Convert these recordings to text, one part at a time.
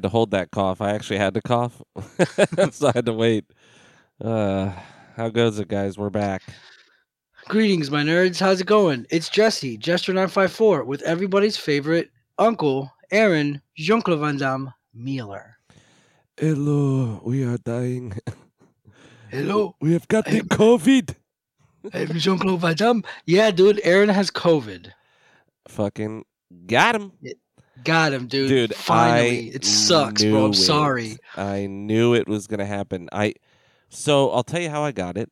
Damn, bro. I had to hold that cough. I actually had to cough. so I had to wait. Uh how goes it, guys? We're back. Greetings, my nerds. How's it going? It's Jesse, Jester954, with everybody's favorite uncle, Aaron Jean-Claude Van Damme Mueller. Hello, we are dying. Hello, We have got the COVID. I'm Jean-Claude Van Damme. Yeah, dude, Aaron has COVID. Fucking got him. Got him, dude. Dude, Finally. I it sucks, bro. I'm it. sorry. I knew it was gonna happen. I so I'll tell you how I got it.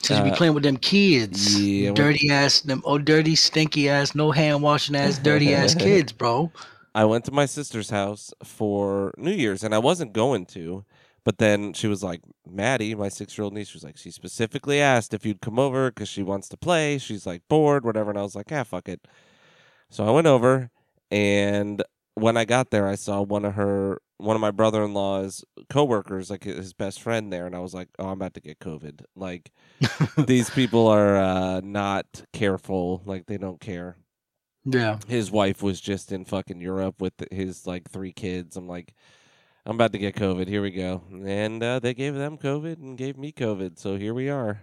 Since you be Uh, playing with them kids. yeah, well- dirty ass, them oh dirty, stinky ass, no hand washing ass, dirty ass kids, bro. I went to my sister's house for New Year's and I wasn't going to, but then she was like, Maddie, my six year old niece, was like, she specifically asked if you'd come over because she wants to play. She's like bored, whatever. And I was like, ah, fuck it. So I went over and when I got there, I saw one of her, one of my brother in law's coworkers, like his best friend there. And I was like, oh, I'm about to get COVID. Like, these people are uh, not careful. Like, they don't care Yeah. his wife was just in fucking Europe with his like three kids. I'm like, I'm about to get COVID. Here we go. And uh, they gave them COVID and gave me COVID. So here we are.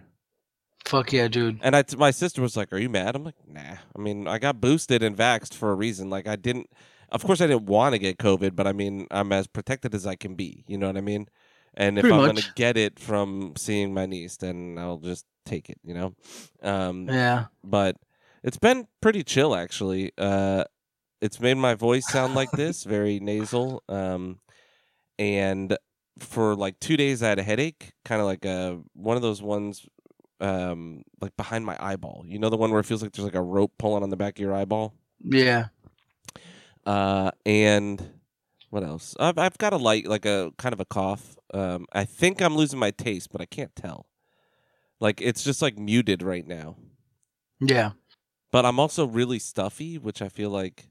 Fuck yeah, dude. And I, t- my sister was like, "Are you mad?" I'm like, "Nah. I mean, I got boosted and vaxxed for a reason. Like, I didn't. Of course, I didn't want to get COVID, but I mean, I'm as protected as I can be. You know what I mean? And if Pretty I'm much. gonna get it from seeing my niece, then I'll just take it. You know. Um, Yeah. but it's been pretty chill actually. Uh, it's made my voice sound like this, very nasal. Um, and for like two days, I had a headache, kind of like a one of those ones, um, like behind my eyeball. You know, the one where it feels like there's like a rope pulling on the back of your eyeball. Yeah. Uh, and what else? I've I've got a light, like a kind of a cough. Um, I think I'm losing my taste, but I can't tell. Like it's just like muted right now. Yeah. but I'm also really stuffy, which I feel like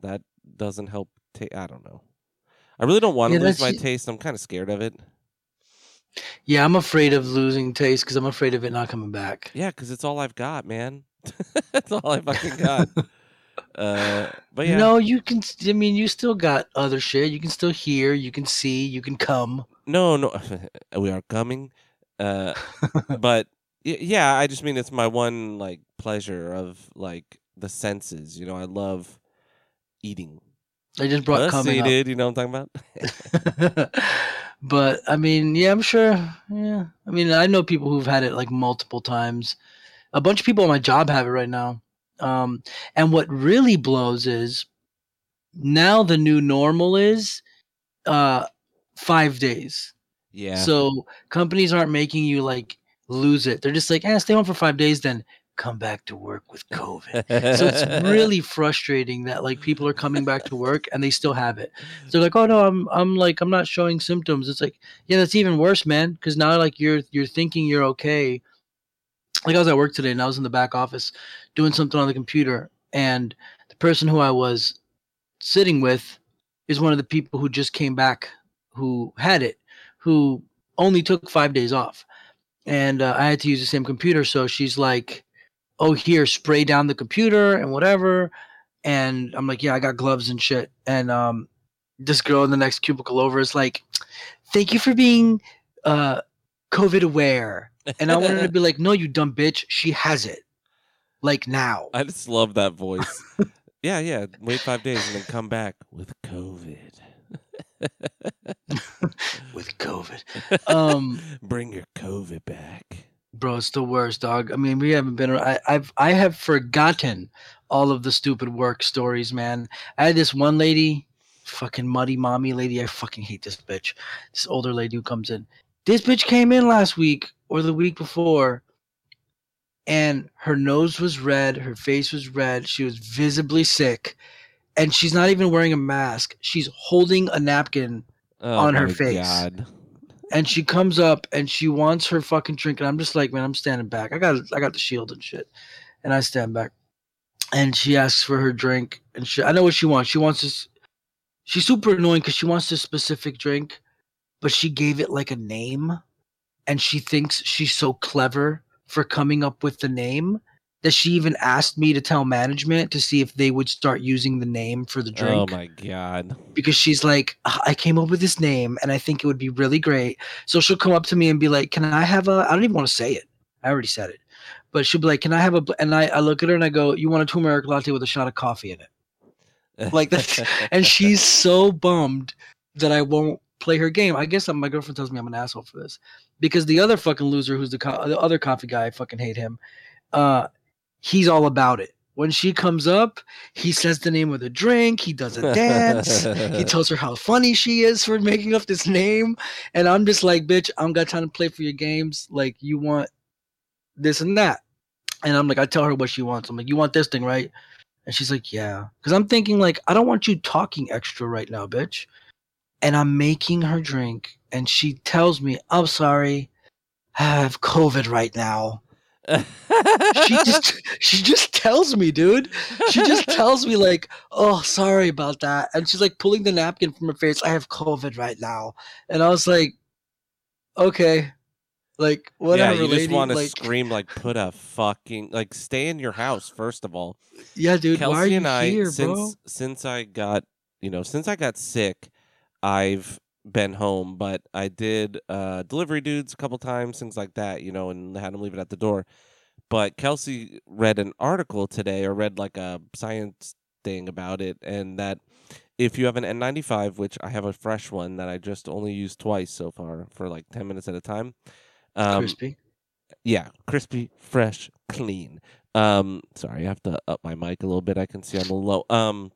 that doesn't help. Ta- I don't know. I really don't want to Yeah, lose my taste. I'm kind of scared of it. Yeah, I'm afraid of losing taste because I'm afraid of it not coming back. Yeah, because it's all I've got, man. That's all I fucking got. uh, but yeah, No, you can. I mean, you still got other shit. You can still hear. You can see. You can come. no, no, we are coming. Uh, but yeah, I just mean it's my one like pleasure of like the senses. You know, I love eating. I just brought coming up. Seated, you know what I'm talking about? but I mean, yeah, I'm sure. Yeah, I mean, I know people who've had it like multiple times. A bunch of people on my job have it right now. Um, and what really blows is now the new normal is uh five days. Yeah. So companies aren't making you like lose it. They're just like, eh, stay home for five days, then come back to work with COVID. so it's really frustrating that like people are coming back to work and they still have it. So they're like, oh no, I'm I'm like I'm not showing symptoms. It's like, yeah, that's even worse, man. Because now like you're you're thinking you're okay. Like I was at work today and I was in the back office doing something on the computer, and the person who I was sitting with is one of the people who just came back who had it, who only took five days off. And uh, I had to use the same computer. So she's like, oh, here, spray down the computer and whatever. And I'm like, yeah, I got gloves and shit. And um, this girl in the next cubicle over is like, thank you for being uh, COVID aware. And I wanted to be like, no, you dumb bitch. She has it. Like now. I just love that voice. yeah, yeah. Wait five days and then come back with COVID. with COVID. Um, Bring your COVID back. Bro, it's the worst, dog. I mean, we haven't been. I, I've I have forgotten all of the stupid work stories, man. I had this one lady, fucking muddy mommy lady. I fucking hate this bitch. This older lady who comes in. This bitch came in last week or the week before, and her nose was red, her face was red. She was visibly sick, and she's not even wearing a mask. She's holding a napkin Oh, On her face. God. And she comes up and she wants her fucking drink and i'm just like man i'm standing back. I got i got the shield and shit and i stand back. And she asks for her drink and she i know what she wants. She wants this she's super annoying because she wants this specific drink but she gave it like a name and she thinks she's so clever for coming up with the name that she even asked me to tell management to see if they would start using the name for the drink Oh my god. because she's like, "Ah, I came up with this name and I think it would be really great. So she'll come up to me and be like, Can I have a? I don't even want to say it. I already said it, but she'll be like, Can I have a? And I, I look at her and I go, You want a turmeric latte with a shot of coffee in it? Like that. and she's so bummed that I won't play her game. I guess my girlfriend tells me I'm an asshole for this because the other fucking loser, who's the co- the other coffee guy, I fucking hate him. Uh, he's all about it. When she comes up, he says the name of the drink. He does a dance. he tells her how funny she is for making up this name, and I'm just like, bitch, I don't got time to play for your games. Like you want this and that, and I'm like, I tell her what she wants. I'm like, you want this thing, right? And she's like, yeah. Because I'm thinking, like, I don't want you talking extra right now, bitch. And I'm making her drink. And she tells me, I'm sorry. I have COVID right now. She just she just tells me, dude. She just tells me like, "Oh, sorry about that." And she's like pulling the napkin from her face. I have COVID right now. And I was like, "Okay." Like whatever, yeah, you just want to like, scream like put a fucking like stay in your house first of all. yeah, dude. Kelsey why are you and I here, since bro? since I got you know since I got sick, I've been home, but I did uh delivery dudes a couple times, things like that, you know, and had them leave it at the door. But Kelsey read an article today or read like a science thing about it and that if you have an N95, which I have a fresh one that I just only used twice so far for like 10 minutes at a time. Um, Crispy. yeah, crispy, fresh, clean. Um, sorry, I have to up my mic a little bit. I can see I'm a little low. Um,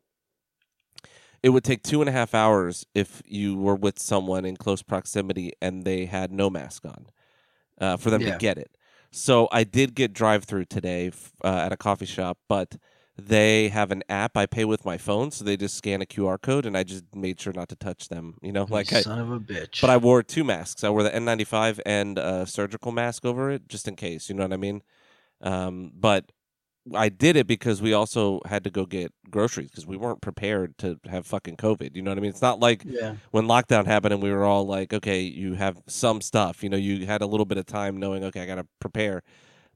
it would take two and a half hours if you were with someone in close proximity and they had no mask on, uh, for them Yeah. to get it. So I did get drive through today f- uh, at a coffee shop, but they have an app I pay with my phone, so they just scan a QR code, and I just made sure not to touch them. You know, You like I, son of a bitch. but I wore two masks. I wore the N95 and a surgical mask over it, just in case. You know what I mean? Um, but I did it because we also had to go get groceries because we weren't prepared to have fucking COVID. You know what I mean? It's not like yeah, when lockdown happened and we were all like, okay, you have some stuff. You know, you had a little bit of time knowing, okay, I got to prepare.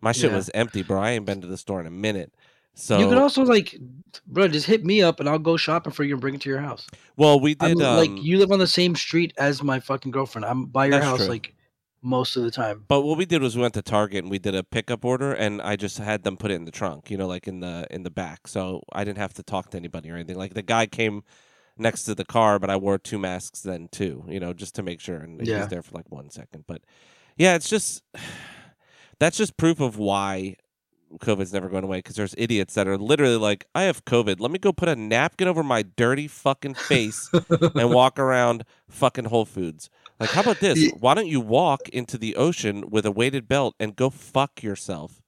My shit Yeah. was empty, bro. I ain't been to the store in a minute. So, you could also like, bro, just hit me up and I'll go shopping for you and bring it to your house. well, we did. Um, like you live on the same street as my fucking girlfriend. I'm by your house true. like most of the time. But what we did was we went to Target and we did a pickup order, and I just had them put it in the trunk, you know, like in the in the back. So I didn't have to talk to anybody or anything. Like the guy came next to the car, but I wore two masks then too, you know, just to make sure. And he was there for like one second. But yeah, it's just that's just proof of why COVID's never going away because there's idiots that are literally like, I have COVID. Let me go put a napkin over my dirty fucking face and walk around fucking Whole Foods. Like, how about this? Why don't you walk into the ocean with a weighted belt and go fuck yourself?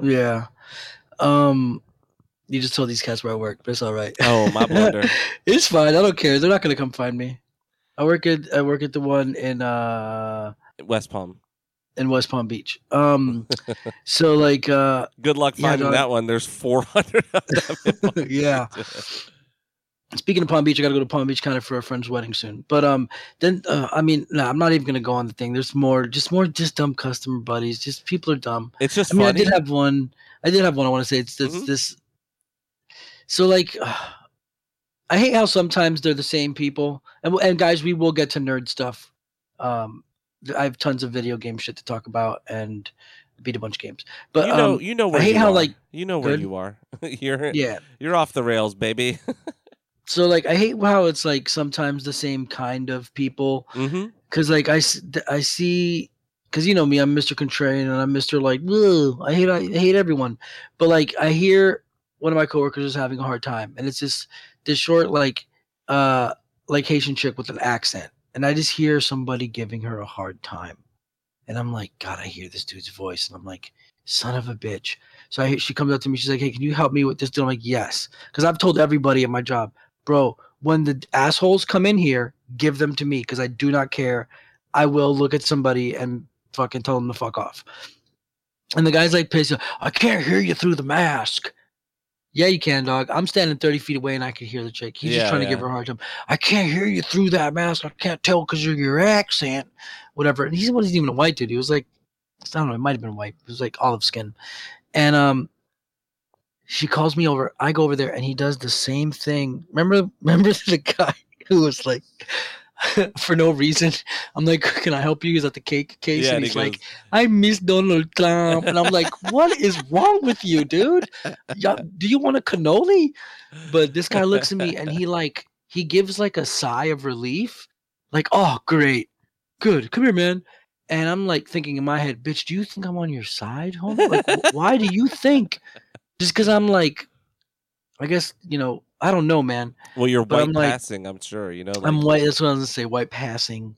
Yeah. Um you just told these cats where I work, but it's all right. Oh, my blunder. it's fine. I don't care. They're not gonna come find me. I work at I work at the one in uh West Palm. in West Palm Beach. Um so like uh Good luck Yeah, finding dog. that one. There's 400 of them. Yeah. Speaking of Palm Beach, I gotta go to Palm Beach kind of for a friend's wedding soon. But um then uh, I mean no, I'm not even gonna go on the thing. There's more just more just dumb customer buddies. Just people are dumb. It's just I mean, funny. I did have one. I did have one. I want to say it's this. Mhm. This. So like, I hate how sometimes they're the same people. And and guys, we will get to nerd stuff. Um, I have tons of video game shit to talk about and beat a bunch of games. But you know, um, you know where I hate you how, are. like, you know where good- you are. you're yeah. you're off the rails, baby. So like, I hate how it's like sometimes the same kind of people. hmm Cause like I, I see, cause you know me, I'm Mr. Contrarian and I'm Mr. Like, "Ugh, I hate, I hate everyone. But like, I hear one of my coworkers is having a hard time, and it's this this short like, uh, like Haitian chick with an accent, and I just hear somebody giving her a hard time, and I'm like, God, I hear this dude's voice, and I'm like, son of a bitch. So I, she comes up to me, she's like, Hey, can you help me with this? Dude? I'm like, Yes, because I've told everybody at my job, bro, when the assholes come in here, give them to me because I do not care. I will look at somebody and fucking tell them to fuck off. And the guy's like pissed. I can't hear you through the mask. Yeah, you can, dog. I'm standing 30 feet away and I can hear the chick. He's Yeah, just trying to give her a hard time. I can't hear you through that mask. I can't tell because of your accent. Whatever. And he wasn't even a white dude. He was like, I don't know, it might have been white. It was like olive skin. And um, she calls me over. I go over there and he does the same thing. Remember, remember the guy who was like, for no reason, I'm like, can I help you? He's at the cake case Yeah, and and he he's like, I miss Donald Trump. And I'm like, what is wrong with you, dude? Do you want a cannoli? But this guy looks at me and he like, he gives like a sigh of relief. Like, oh, great. Good. Come here, man. And I'm like thinking in my head, bitch, do you think I'm on your side, homie? Like, why do you think? Just because I'm like, I guess, you know, I don't know, man. Well, you're But white I'm like- passing, I'm sure. You know, like, I'm white. That's what I was gonna say. White passing,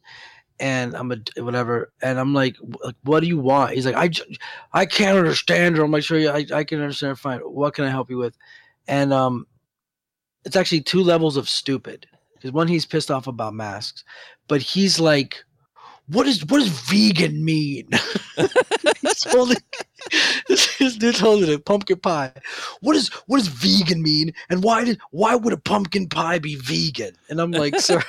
and I'm a whatever. And I'm like, like, what do you want? He's like, I, I can't understand her. I'm like, sure, yeah, I, I can understand. Fine. What can I help you with? And um, it's actually two levels of stupid. Because one, he's pissed off about masks, but he's like, what is what does vegan mean? he's holding this, dude's holding a pumpkin pie. What is what does vegan mean? And why did why would a pumpkin pie be vegan? And I'm like, sir,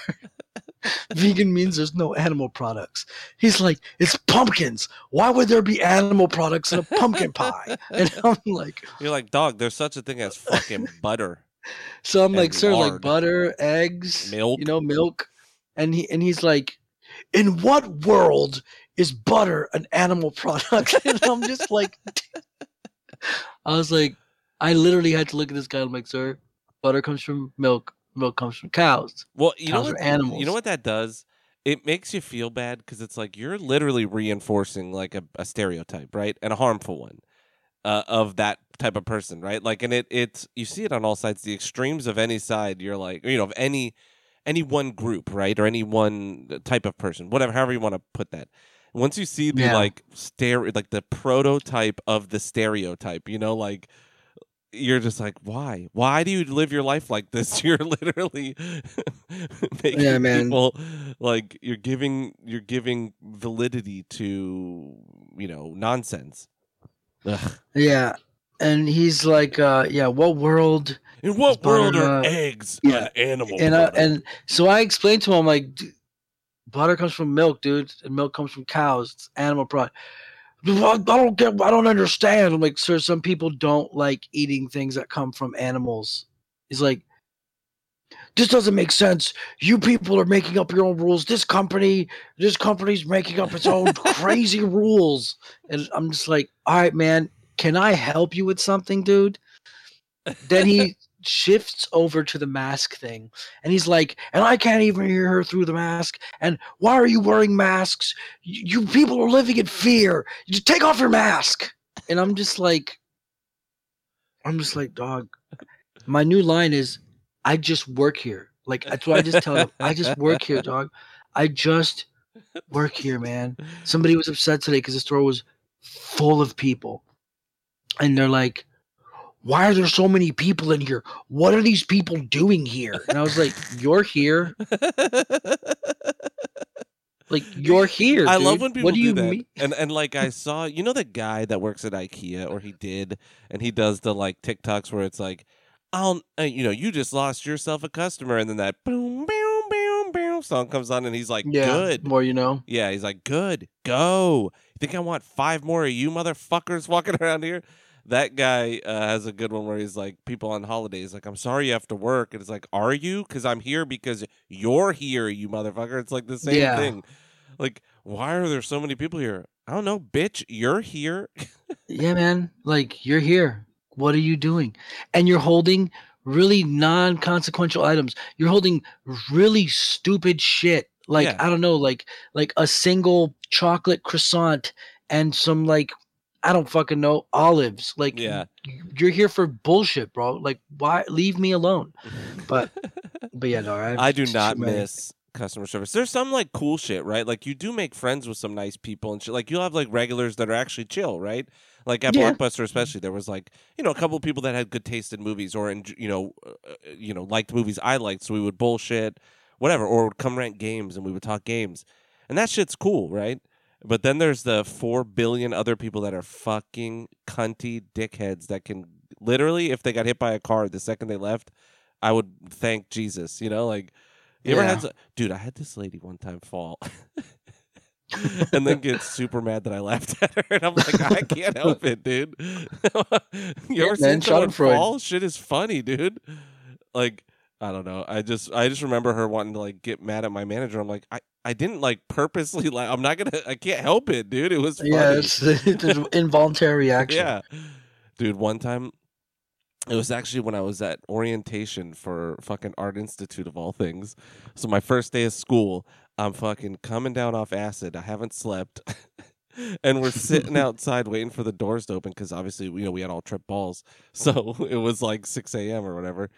vegan means there's no animal products. He's like, it's pumpkins. Why would there be animal products in a pumpkin pie? And I'm like, you're like, dog, there's such a thing as fucking butter. so I'm like, sir, like butter, eggs, Milk. you know, milk. And he and he's like, in what world is butter an animal product? and I'm just like, I was like, I literally had to look at this guy. I'm like, sir, butter comes from milk. Milk comes from cows. Well, you know Cows are what? animals. You know what that does? It makes you feel bad because it's like you're literally reinforcing like a, a stereotype, right, and a harmful one uh, of that type of person, right? Like, and it it's you see it on all sides. The extremes of any side, you're like, you know, of any any one group, right, or any one uh, type of person, whatever, however you want to put that. Once you see the Yeah. like stereo, like the prototype of the stereotype, you know, like you're just like, why? Why do you live your life like this? You're literally making Yeah, man. people like you're giving you're giving validity to you know nonsense. Ugh. Yeah. And he's like, uh, yeah, what world? In what butter, world are uh, eggs yeah. an animal? And uh, and so I explained to him like, butter comes from milk, dude, and milk comes from cows. It's animal product. I don't get. I don't understand. I'm like, sir, some people don't like eating things that come from animals. He's like, this doesn't make sense. You people are making up your own rules. This company, this company's making up its own crazy rules. And I'm just like, all right, man, can I help you with something, dude? Then he shifts over to the mask thing and he's like, and I can't even hear her through the mask. And why are you wearing masks? You, you people are living in fear. You just take off your mask. And I'm just like, I'm just like, dog. My new line is, I just work here. Like that's what I just tell them. I just work here, dog. I just work here, man. Somebody was upset today because the store was full of people, and they're like, "Why are there so many people in here? What are these people doing here?" And I was like, "You're here. Like you're here." I love when people what do do, you that. mean? And and like I saw, you know, the guy that works at IKEA, or he did, and he does the like TikToks where it's like, "I'll," uh, you know, you just lost yourself a customer, and then that boom, boom, boom, boom song comes on, and he's like, Yeah, "Good." more you know. Yeah, he's like, "Good, go." Think I want five more of you motherfuckers walking around here? That guy uh, has a good one where he's like, people on holidays, like, I'm sorry you have to work. And it's like, are you? Because I'm here because you're here, you motherfucker. It's like the same Yeah. thing. Like, why are there so many people here? I don't know, bitch. You're here. Yeah, man. Like you're here. What are you doing? And you're holding really non-consequential items. You're holding really stupid shit. Like Yeah. I don't know, like like a single chocolate croissant and some like I don't fucking know olives. Like Yeah. you're here for bullshit, bro. Like why leave me alone? But but yeah, no, I, I do not miss customer service. There's some like cool shit, right? Like you do make friends with some nice people and shit. Like you'll have like regulars that are actually chill, right? Like at Yeah. Blockbuster, especially, there was like you know a couple of people that had good taste in movies or in you know uh, uh, you know liked movies I liked, so we would bullshit, whatever, or would come rent games and we would talk games, and that shit's cool, right? But then there's the four billion other people that are fucking cunty dickheads that can literally, if they got hit by a car the second they left, I would thank Jesus. You know, like you ever had, Yeah. dude? I had this lady one time fall. and then get super mad that I laughed at her. And I'm like, I can't help it, dude. you Yeah, ever man, seen someone Schadenfreude. fall? Shit is funny, dude. Like, I don't know. I just I just remember her wanting to like get mad at my manager. I'm like, I, I didn't like purposely like I'm not gonna I can't help it, dude. It was funny. Yeah, it's, it's an involuntary reaction. Yeah. Dude, one time it was actually when I was at orientation for fucking Art Institute of all things. So my first day of school, I'm fucking coming down off acid. I haven't slept. and we're sitting outside waiting for the doors to open because obviously you know we had all trip balls. So it was like six AM or whatever.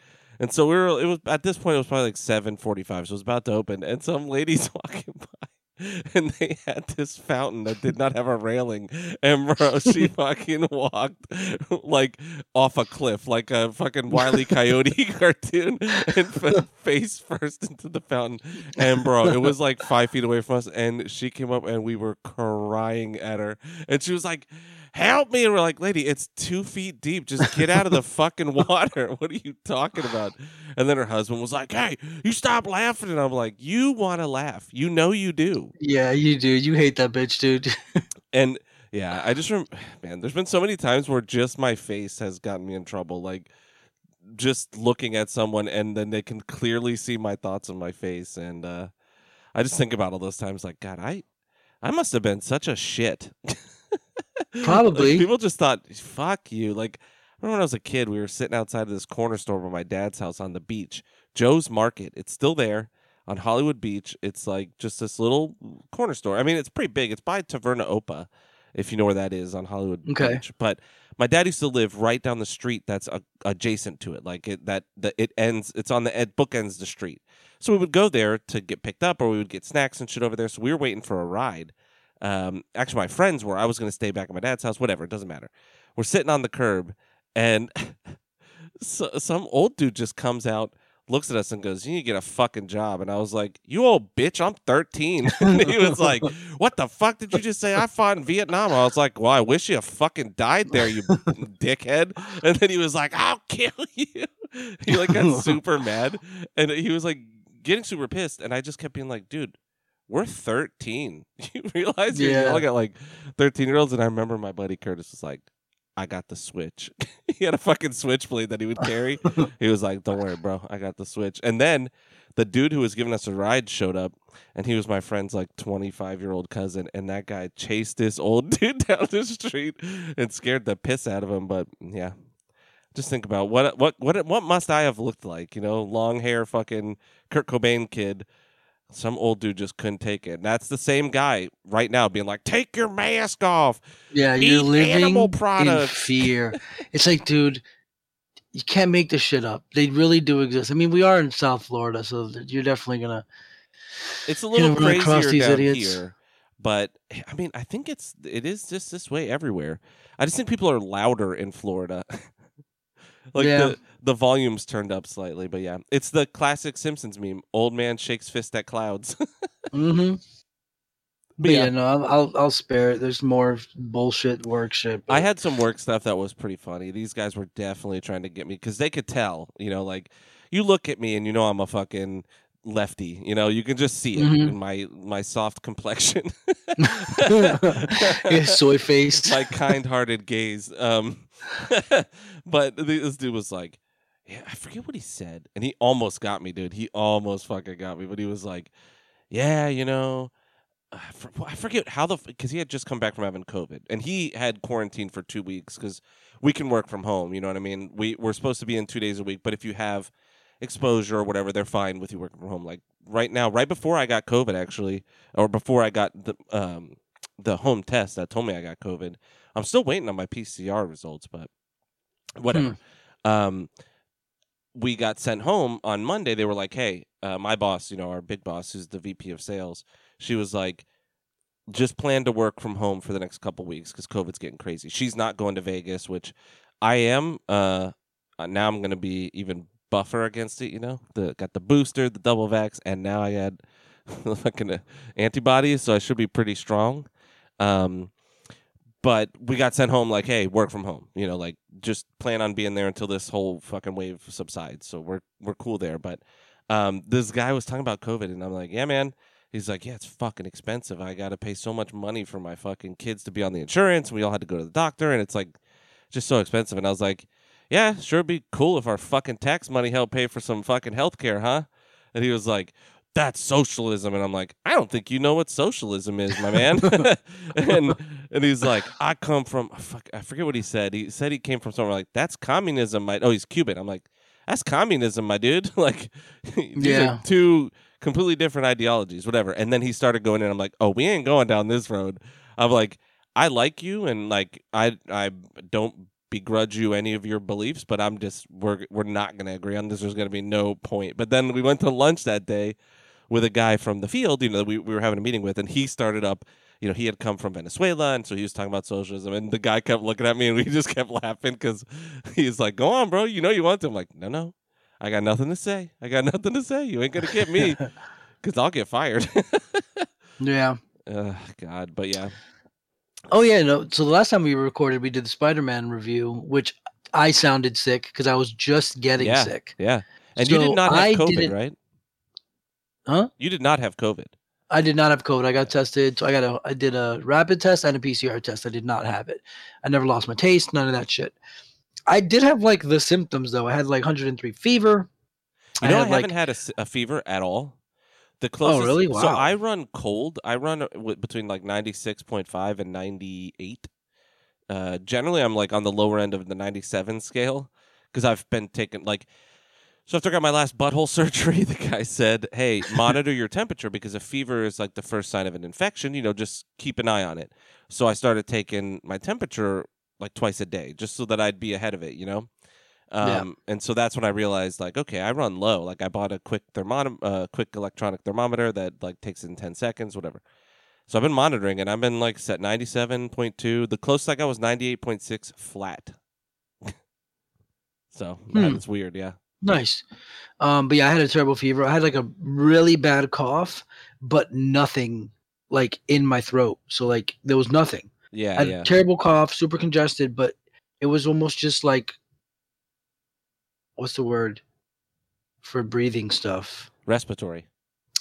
And so we were it was at this point it was probably like seven forty five, so it was about to open, and some ladies walking by and they had this fountain that did not have a railing and bro she fucking walked like off a cliff like a fucking wily coyote cartoon and face first into the fountain. And bro it was like five feet away from us and she came up and we were crying at her and she was like help me and we're like lady it's two feet deep just get out of the fucking water what are you talking about and then her husband was like hey you stop laughing and i'm like you want to laugh you know you do Yeah, you do. You hate that bitch, dude. and yeah, I just rem- man, there's been so many times where just my face has gotten me in trouble. Like just looking at someone and then they can clearly see my thoughts on my face, and uh, I just think about all those times. Like God, I I must have been such a shit. Like, Probably. people just thought, "Fuck you." Like I remember when I was a kid, we were sitting outside of this corner store by my dad's house on the beach, Joe's Market. It's still there on Hollywood Beach. It's like just this little corner store. I mean, it's pretty big. It's by Taverna Opa, if you know where that is on Hollywood Okay. Beach. But my dad used to live right down the street that's a, adjacent to it. Like it that the, it ends. It's on the it bookends the street. So we would go there to get picked up, or we would get snacks and shit over there. So we were waiting for a ride. Um, actually, my friends were. I was going to stay back at my dad's house. Whatever, it doesn't matter. We're sitting on the curb, and so, some old dude just comes out, looks at us, and goes, "You need to get a fucking job." And I was like, "You old bitch, I'm 13." and he was like, "What the fuck did you just say? I fought in Vietnam." I was like, "Well, I wish you fucking died there, you dickhead." And then he was like, "I'll kill you." he like got super mad, and he was like getting super pissed, and I just kept being like, "Dude." We're 13. You realize you're Yeah. yelling at like 13 year olds? And I remember my buddy Curtis was like, I got the switch. he had a fucking switchblade that he would carry. he was like, Don't worry, bro. I got the switch. And then the dude who was giving us a ride showed up, and he was my friend's like 25 year old cousin. And that guy chased this old dude down the street and scared the piss out of him. But yeah. Just think about what what what what must I have looked like? You know, long hair, fucking Kurt Cobain kid. Some old dude just couldn't take it. And that's the same guy right now being like, "Take your mask off." Yeah, you're living animal in products. fear. it's like, dude, you can't make this shit up. They really do exist. I mean, we are in South Florida, so you're definitely gonna. It's a You little know, run across crazier these down idiots. here, but I mean, I think it's it is just this way everywhere. I just think people are louder in Florida. like Yeah. the the volume's turned up slightly, but yeah, it's the classic Simpsons meme: old man shakes fist at clouds. Mm-hmm. But But yeah. yeah, no, I'll, I'll I'll spare it. There's more bullshit work shit. I had some work stuff that was pretty funny. These guys were definitely trying to get me because they could tell, you know, like you look at me and you know I'm a fucking lefty. You know, you can just see it Mhm. in my my soft complexion. Yeah, soy face. my kind-hearted gaze. Um, but this dude was like, "Yeah, I forget what he said," and he almost got me, dude. He almost fucking got me, but he was like, "Yeah, you know." I forget how the because he had just come back from having COVID and he had quarantined for two weeks because we can work from home. You know what I mean? We we're supposed to be in two days a week, but if you have exposure or whatever, they're fine with you working from home. Like right now, right before I got COVID, actually, or before I got the um the home test that told me I got COVID. I'm still waiting on my PCR results, but whatever. Um, we got sent home on Monday. They were like, "Hey, uh, my boss, you know, our big boss, who's the VP of sales, she was like." Just plan to work from home for the next couple weeks because COVID's getting crazy. She's not going to Vegas, which I am. Uh, uh, now I'm going to be even buffer against it. You know, the got the booster, the double vax, and now I had fucking uh, antibodies, so I should be pretty strong. Um, but we got sent home like, hey, work from home. You know, like just plan on being there until this whole fucking wave subsides. So we're we're cool there. But um, this guy was talking about COVID, and I'm like, yeah, man. He's like, yeah, it's fucking expensive. I got to pay so much money for my fucking kids to be on the insurance. We all had to go to the doctor, and it's like just so expensive. And I was like, yeah, sure, it'd be cool if our fucking tax money helped pay for some fucking health care, huh? And he was like, that's socialism. And I'm like, I don't think you know what socialism is, my man. and and he's like, I come from oh, fuck, I forget what he said. He said he came from somewhere like that's communism. My oh, he's Cuban. I'm like, that's communism, my dude. like, these Yeah. are two completely different ideologies, whatever. And then he started going in. I'm like, oh, we ain't going down this road. I'm like, I like you, and like, I I don't begrudge you any of your beliefs, but I'm just we're we're not gonna agree on this. There's gonna be no point. But then we went to lunch that day with a guy from the field, you know, that we, we were having a meeting with, and he started up, you know, he had come from Venezuela, and so he was talking about socialism, and the guy kept looking at me, and we just kept laughing because he's like, "Go on, bro, you know you want to." I'm like, "No, no, I got nothing to say. I got nothing to say. You ain't gonna get me, because I'll get fired." Yeah. uh, God, but yeah, Oh yeah, no. So the last time we recorded, we did the Spider-Man review, which I sounded sick because I was just getting Yeah. sick. yeah, and you did not have I COVID, right? Huh? You did not have COVID. I did not have COVID. I got tested. So I got a I did a rapid test and a PCR test. I did not have it. I never lost my taste, none of that shit. I did have like the symptoms though. I had like 103 fever. You know, I, had, like- haven't had a fever at all. The closest, Oh, really? So I run cold. I run uh, between like ninety six point five and ninety eight. Uh, generally, I'm like on the lower end of the ninety seven scale because I've been taking like. So after I got my last butthole surgery, the guy said, "Hey, monitor your temperature because a fever is like the first sign of an infection. You know, just keep an eye on it." So I started taking my temperature like twice a day, just so that I'd be ahead of it. You know. Yeah. Um, and so that's when I realized, like, okay, I run low. Like, I bought a quick thermometer, uh, quick electronic thermometer that like takes in ten seconds, whatever. So I've been monitoring, and I've been like set ninety seven point two. The closest I got was ninety eight point six flat. so Hmm. that's weird, yeah. Nice. Um, but yeah, I had a terrible fever. I had like a really bad cough, but nothing like in my throat. So like there was nothing. Yeah, I had yeah. a terrible cough, super congested, but it was almost just like what's the word for breathing stuff? Respiratory.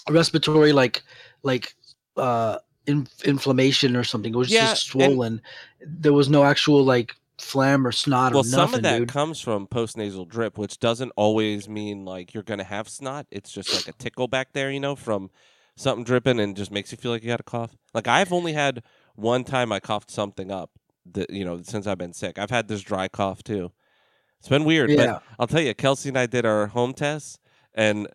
Respiratory, like like uh in, inflammation or something. It was Yeah, just and- swollen. There was no actual like phlegm or snot Well, or some of that dude. comes from postnasal drip, which doesn't always mean like you're gonna have snot. It's just like a tickle back there, you know, from something dripping, and just makes you feel like you got a cough. Like I've only had one time I coughed something up, that you know, since I've been sick. I've had this dry cough too. It's been weird, Yeah. but I'll tell you, Kelsey and I did our home tests, and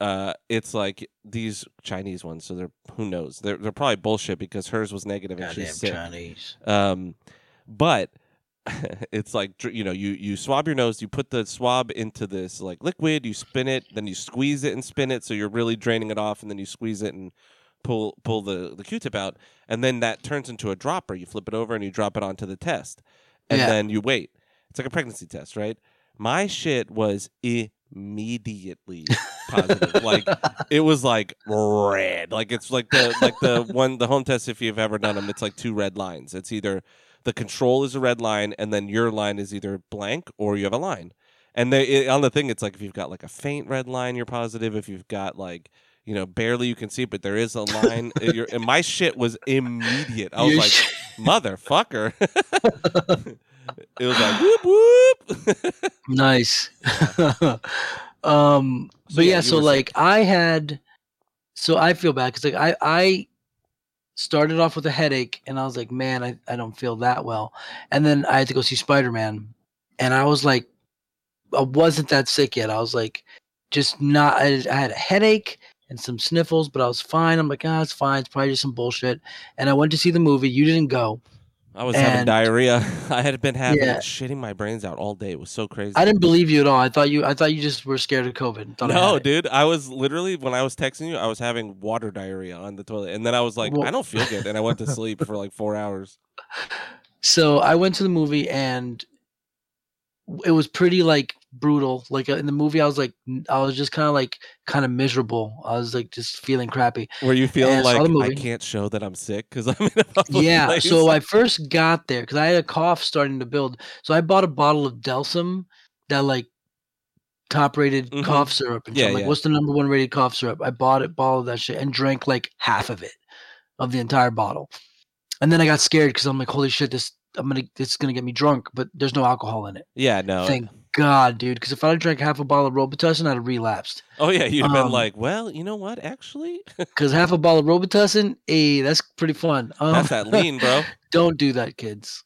uh, it's like these Chinese ones. So they're who knows? They're they're probably bullshit because hers was negative and Goddamn she's sick. Chinese. Um, but it's like you know, you you swab your nose, you put the swab into this like liquid, you spin it, then you squeeze it and spin it, so you're really draining it off, and then you squeeze it and pull pull the the Q-tip out, and then that turns into a dropper. You flip it over and you drop it onto the test, and Yeah. then you wait. It's like a pregnancy test, right? My shit was immediately positive. like it was like red. Like it's like the like the one the home test if you've ever done them. It's like two red lines. It's either the control is a red line, and then your line is either blank or you have a line. And they it, on the thing, it's like if you've got like a faint red line, you're positive. If you've got like you know barely you can see, but there is a line. uh, and my shit was immediate. I was like, sh- motherfucker. it was like whoop whoop. nice. um, So, but yeah, yeah, so like. I had, so I feel bad because like I I started off with a headache and I was like, man, I I don't feel that well, and then I had to go see Spider Man, and I was like, I wasn't that sick yet. I was like, just not. I, I had a headache and some sniffles, but I was fine. I'm like, ah, it's fine. It's probably just some bullshit. And I went to see the movie. You didn't go. I was having diarrhea. I had been having Yeah. shitting my brains out all day. It was so crazy. I didn't believe you at all. I thought you. I thought you just were scared of COVID. and thought I no, had dude. I was literally when I was texting you, I was having water diarrhea on the toilet, and then I was like, Well- I don't feel good, and I went to sleep for like four hours. So I went to the movie and it was pretty like brutal. Like uh, in the movie, I was like, I was just kind of like kind of miserable. I was like just feeling crappy. Were you feeling Yeah, like I can't show that I'm sick because I'm in a yeah. place? So I first got there because I had a cough starting to build. So I bought a bottle of Delsym that like top rated Mhm. cough syrup. And shit. Yeah, like, yeah. what's the number one rated cough syrup? I bought it, bottle of that shit, and drank like half of it, of the entire bottle. And then I got scared because I'm like, holy shit, this I'm gonna it's gonna get me drunk, but there's no alcohol in it. Yeah, no. Thank God, dude. Because if I drank half a bottle of Robitussin, I'd have relapsed. Oh yeah, you'd have been Um, like, well, you know what? Actually, Because half a bottle of Robitussin, hey, that's pretty fun. Um, that's that lean, bro. don't do that, kids.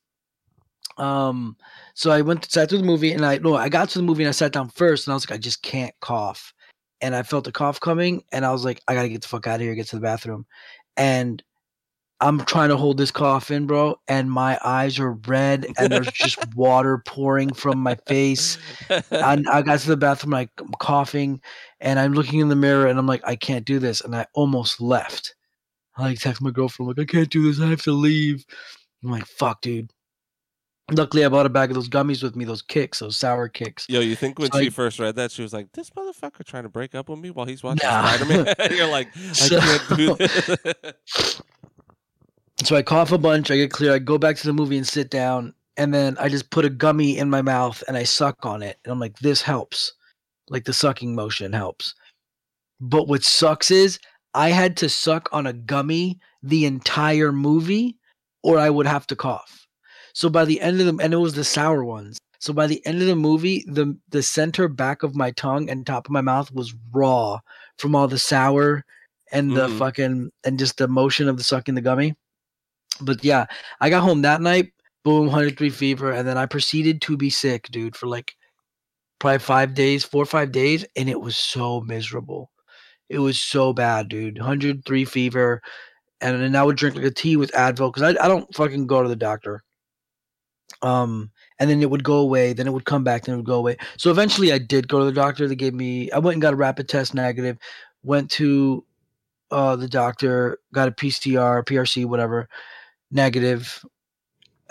Um, so I went sat through the movie, and I no, I got to the movie and I sat down first, and I was like, I just can't cough, and I felt the cough coming, and I was like, I gotta get the fuck out of here, get to the bathroom, and I'm trying to hold this cough in, bro, and my eyes are red, and there's just water pouring from my face. And I got to the bathroom, like I'm coughing, and I'm looking in the mirror, and I'm like, I can't do this, and I almost left. I like text my girlfriend, like, I can't do this, I have to leave. I'm like, fuck, dude. Luckily, I bought a bag of those gummies with me, those kicks, those sour kicks. Yo, you think when So she I- first read that, she was like, "This motherfucker trying to break up with me while he's watching Nah. Spider Man." You're like, I So- can't do this. So I cough a bunch, I get clear, I go back to the movie and sit down, and then I just put a gummy in my mouth and I suck on it. And I'm like, this helps. Like the sucking motion helps. But what sucks is I had to suck on a gummy the entire movie, or I would have to cough. So by the end of the and it was the sour ones. So by the end of the movie, the the center back of my tongue and top of my mouth was raw from all the sour and the Mhm. fucking and just the motion of the sucking the gummy. But yeah, I got home that night, boom, 103 fever, and then I proceeded to be sick, dude, for like probably five days, four or five days, and it was so miserable. It was so bad, dude. 103 fever, and then I would drink like a tea with Advil because I, I don't fucking go to the doctor. Um, and then it would go away, then it would come back, then it would go away. So eventually, I did go to the doctor. They gave me, I went and got a rapid test negative, went to uh the doctor, got a PCR, PRC, whatever, negative.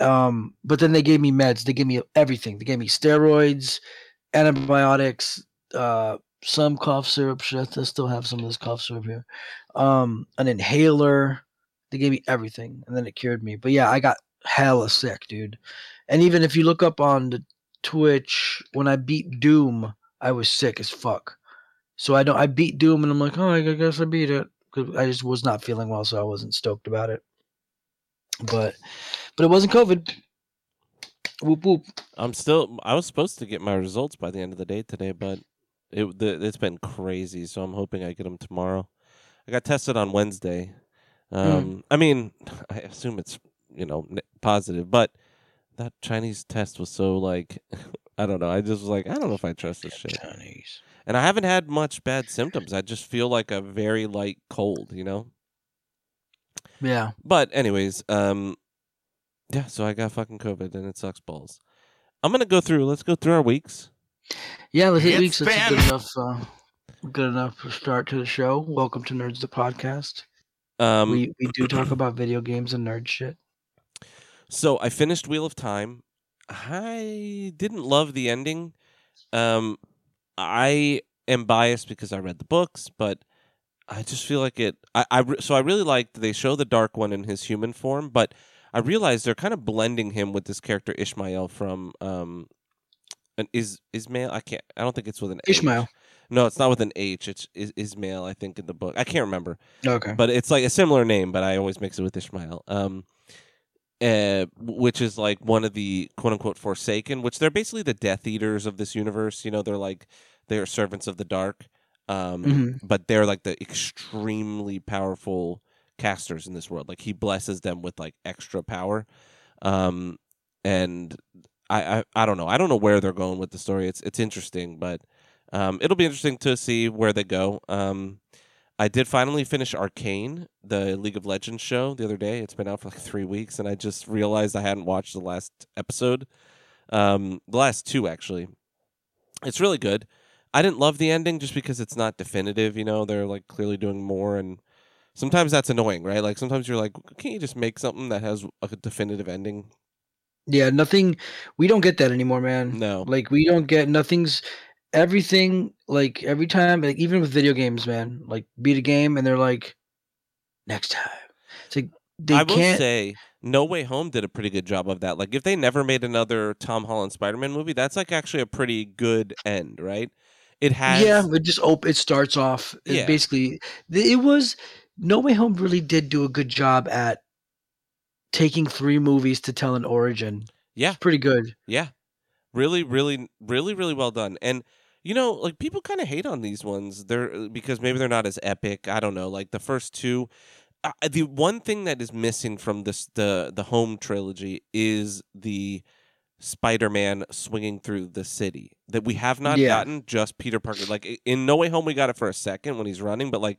Um, but then they gave me meds. They gave me everything. They gave me steroids, antibiotics, uh, some cough syrup. Shit, I still have some of this cough syrup here. Um, an inhaler. They gave me everything, and then it cured me. But yeah, I got hella sick, dude. And even if you look up on the Twitch, when I beat Doom, I was sick as fuck. So I don't. I beat Doom, and I'm like, oh, I guess I beat it. 'Cause I just was not feeling well, so I wasn't stoked about it. But, but it wasn't COVID. Whoop whoop. I'm still. I was supposed to get my results by the end of the day today, but it the, it's been crazy. So I'm hoping I get them tomorrow. I got tested on Wednesday. Hmm. Um, I mean, I assume it's you know positive, but that Chinese test was so like, I don't know. I just was like, I don't know if I trust this shit. Chinese. And I haven't had much bad symptoms. I just feel like a very light cold, you know. Yeah. But anyways, um, yeah. So I got fucking COVID, and it sucks balls. I'm gonna go through. Let's go through our weeks. Yeah, let's hit It's weeks. That's a good enough, uh, good enough start to the show. Welcome to Nerds the Podcast. Um, we we do talk about video games and nerd shit. So I finished Wheel of Time. I didn't love the ending. Um, I am biased because I read the books, but I just feel like it. I, I so I really liked they show the Dark One in his human form, but I realized they're kind of blending him with this character Ishmael from um, an is Ismail. I can't. I don't think it's with an H. Ishmael. No, it's not with an H. It's is, Ismail. I think in the book. I can't remember Okay. but it's like a similar name, but I always mix it with Ishmael. Um, uh, which is like one of the quote unquote Forsaken, which they're basically the Death Eaters of this universe. You know, they're like they're servants of the dark, um, Mhm. but they're like the extremely powerful casters in this world. Like he blesses them with like extra power, um, and I, I I don't know. I don't know where they're going with the story. It's it's interesting, but um, it'll be interesting to see where they go. Um, I did finally finish Arcane, the League of Legends show, the other day. It's been out for like three weeks, and I just realized I hadn't watched the last episode. Um, the last two, actually. It's really good. I didn't love the ending just because it's not definitive. You know, they're like clearly doing more, and sometimes that's annoying, right? Like sometimes you're like, can't you just make something that has a definitive ending? Yeah, nothing. We don't get that anymore, man. No. Like we don't get nothing's everything. Like every time, like even with video games, man. Like beat a game and they're like, next time. It's like they I will can't. say, No Way Home did a pretty good job of that. Like, if they never made another Tom Holland Spider Man movie, that's like actually a pretty good end, right? It has yeah, it just op- it starts off. It Yeah. basically it was No Way Home really did do a good job at taking three movies to tell an origin. Yeah. It's pretty good. Yeah. Really, really, really, really well done. And you know, like people kind of hate on these ones. They're uh, because maybe they're not as epic. I don't know. Like the first two, uh, the one thing that is missing from this the the home trilogy is the Spider-Man swinging through the city that we have not Yeah. gotten. Just Peter Parker. Like in No Way Home, we got it for a second when he's running, but like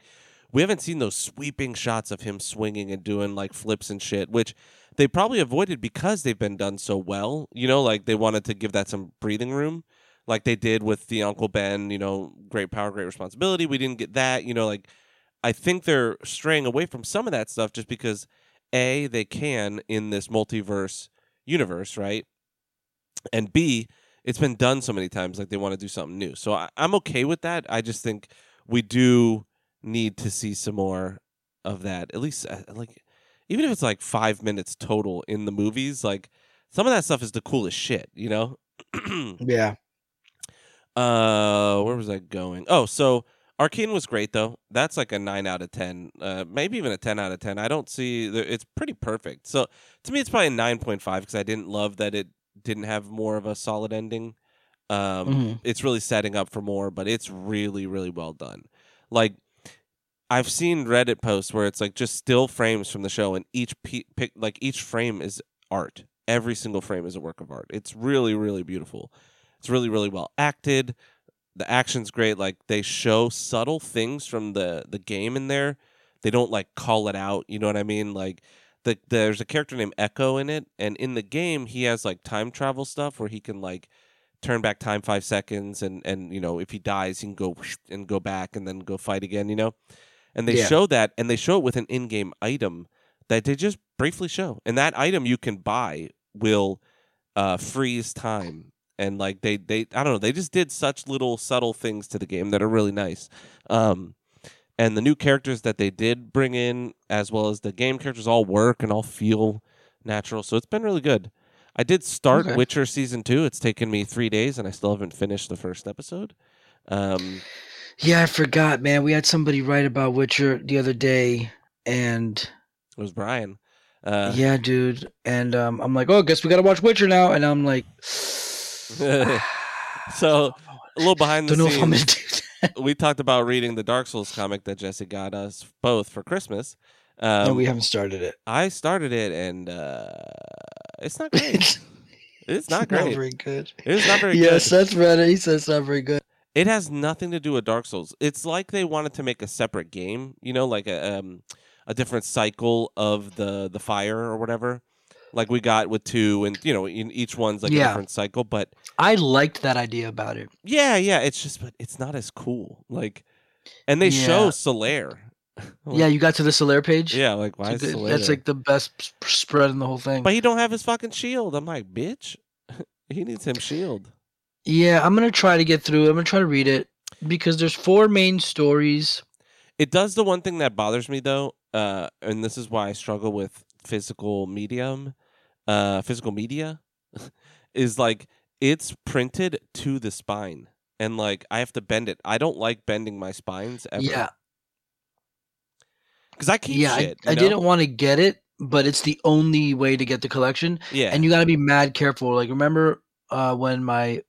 we haven't seen those sweeping shots of him swinging and doing like flips and shit, which they probably avoided because they've been done so well. You know, like they wanted to give that some breathing room, like they did with the Uncle Ben. You know, great power, great responsibility. We didn't get that. You know, like I think they're straying away from some of that stuff just because a they can in this multiverse universe, right? And b it's been done so many times, like they want to do something new. So I, I'm okay with that. I just think we do need to see some more of that. At least, uh, like, even if it's like five minutes total in the movies, like some of that stuff is the coolest shit, you know. Yeah. uh, where was I going? Oh, so Arcane was great though. That's like a nine out of ten, uh, maybe even a ten out of ten. I don't see the, it's pretty perfect. So to me, it's probably a nine point five because I didn't love that it didn't have more of a solid ending. Um, Mhm. it's really setting up for more, but it's really, really well done. Like I've seen Reddit posts where it's like just still frames from the show, and each pe- pic, like each frame is art. Every single frame is a work of art. It's really, really beautiful. It's really, really well acted. The action's great. Like they show subtle things from the the game in there. They don't like call it out. You know what I mean? Like the there's a character named Ekko in it, and in the game he has like time travel stuff where he can like turn back time five seconds, and and you know if he dies he can go and go back and then go fight again. You know, and they Yeah. show that, and they show it with an in-game item that they just briefly show, and that item you can buy will uh, freeze time. And like they, they, I don't know, they just did such little subtle things to the game that are really nice. Um, and the new characters that they did bring in, as well as the game characters, all work and all feel natural. So it's been really good. I did start Okay. Witcher season two. It's taken me three days, and I still haven't finished the first episode. Um, Yeah, I forgot, man. We had somebody write about Witcher the other day, and it was Brian. Uh, yeah, dude. And um, I'm like, oh, guess we gotta watch Witcher now. And I'm like, so a little behind the don't know if I'm scenes. Gonna do that. we talked about reading the Dark Souls comic that Jesse got us both for Christmas. Um, no, we haven't started it. I started it and uh, it's not great. it's not great. Not very good. It's not very yes, good. that's right. He says it's not very good. It has nothing to do with Dark Souls. It's like they wanted to make a separate game, you know, like a um, a different cycle of the the fire or whatever. Like we got with two, and you know, in each one's like a different cycle. But I liked that idea about it. yeah, yeah, it's just, but it's not as cool. Like, and they show Yeah. Solaire. Yeah, you got to the Solaire page. Yeah, like why like the- that's like the best spread in the whole thing. But he don't have his fucking shield. I'm like, bitch. he needs him shield. yeah, I'm gonna try to get through. I'm gonna try to read it because there's four main stories. It does the one thing that bothers me though, uh, and this is why I struggle with physical medium, uh, physical media, is like it's printed to the spine, and like I have to bend it. I don't like bending my spines ever. Yeah, because I keep yeah. I, shit. you I didn't want to get it, but it's the only way to get the collection. Yeah, and you got to be mad careful. Like remember uh, when my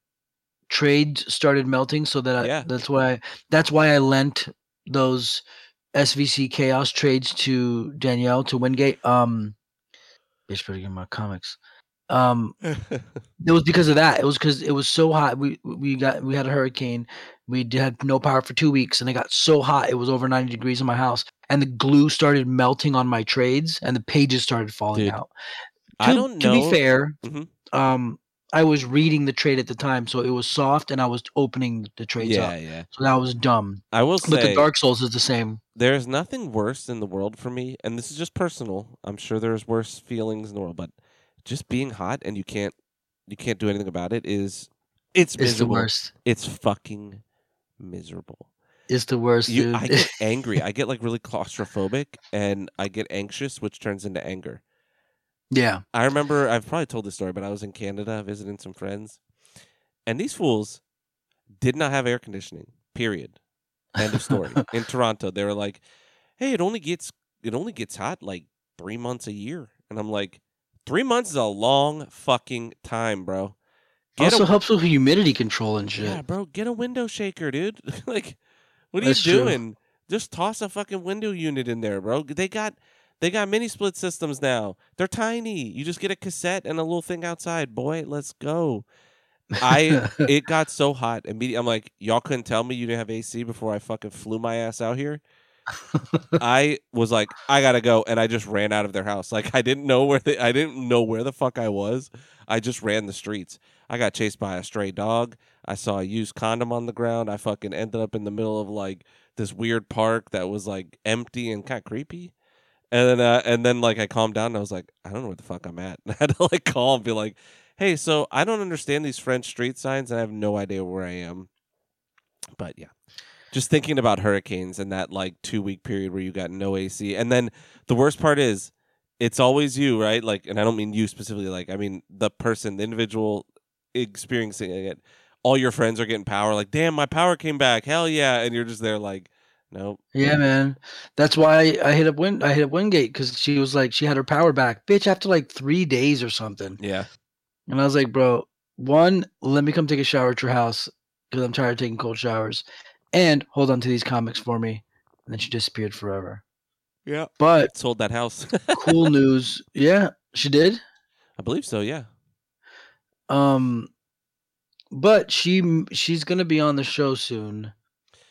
trade started melting, so that I, Yeah. that's why I, that's why I lent those SVC Chaos trades to Danielle to Wingate. Um, bitch, better get my comics. Um, it was because of that. It was because it was so hot. We we got we had a hurricane. We had no power for two weeks, and it got so hot. It was over ninety degrees in my house, and the glue started melting on my trades, and the pages started falling Dude, out. I To- don't To be fair, Mhm. um, I was reading the trade at the time, so it was soft, and I was opening the trades yeah, up. yeah. So that was dumb. I will say, But the Dark Souls is the same. there's nothing worse in the world for me, and this is just personal. I'm sure there's worse feelings in the world, but just being hot and you can't you can't do anything about it is it's It's the miserable. worst. It's fucking miserable. It's the worst, You, dude. I get angry. I get like really claustrophobic, and I get anxious, which turns into anger. Yeah. I remember I've probably told this story, but I was in Canada visiting some friends, and these fools did not have air conditioning. Period. End of story. in Toronto, they were like, "Hey, it only gets it only gets hot like three months a year," and I'm like, three months is a long fucking time, bro. Get also a, helps with humidity control and shit. yeah, bro. Get a window shaker, dude. like, what are That's you true. doing? Just toss a fucking window unit in there, bro. They got they got mini split systems now. They're tiny. You just get a cassette and a little thing outside. Boy, let's go. I it got so hot immediately. I'm like, y'all couldn't tell me you didn't have AC before I fucking flew my ass out here. I was like, I gotta go, and I just ran out of their house. Like I didn't know where the I didn't know where the fuck I was. I just ran the streets. I got chased by a stray dog. I saw a used condom on the ground. I fucking ended up in the middle of like this weird park that was like empty and kind of creepy. And then, uh, and then, like, I calmed down and I was like, I don't know where the fuck I'm at. And I had to like call and be like, Hey, so I don't understand these French street signs and I have no idea where I am. But yeah, just thinking about hurricanes and that like two week period where you got no AC, and then the worst part is it's always you, right? Like, and I don't mean you specifically. Like, I mean the person, the individual experiencing it. All your friends are getting power. Like, damn, my power came back. Hell yeah! And you're just there, like, nope. Yeah, man. That's why I hit up Win. I hit up Wingate because she was like, she had her power back, bitch, after like three days or something. Yeah, And I was like, bro, one, let me come take a shower at your house because I'm tired of taking cold showers, and hold on to these comics for me. And then she disappeared forever. yeah. But Sold that house. cool news, yeah, she did. I believe so. Yeah. Um, but she she's gonna be on the show soon.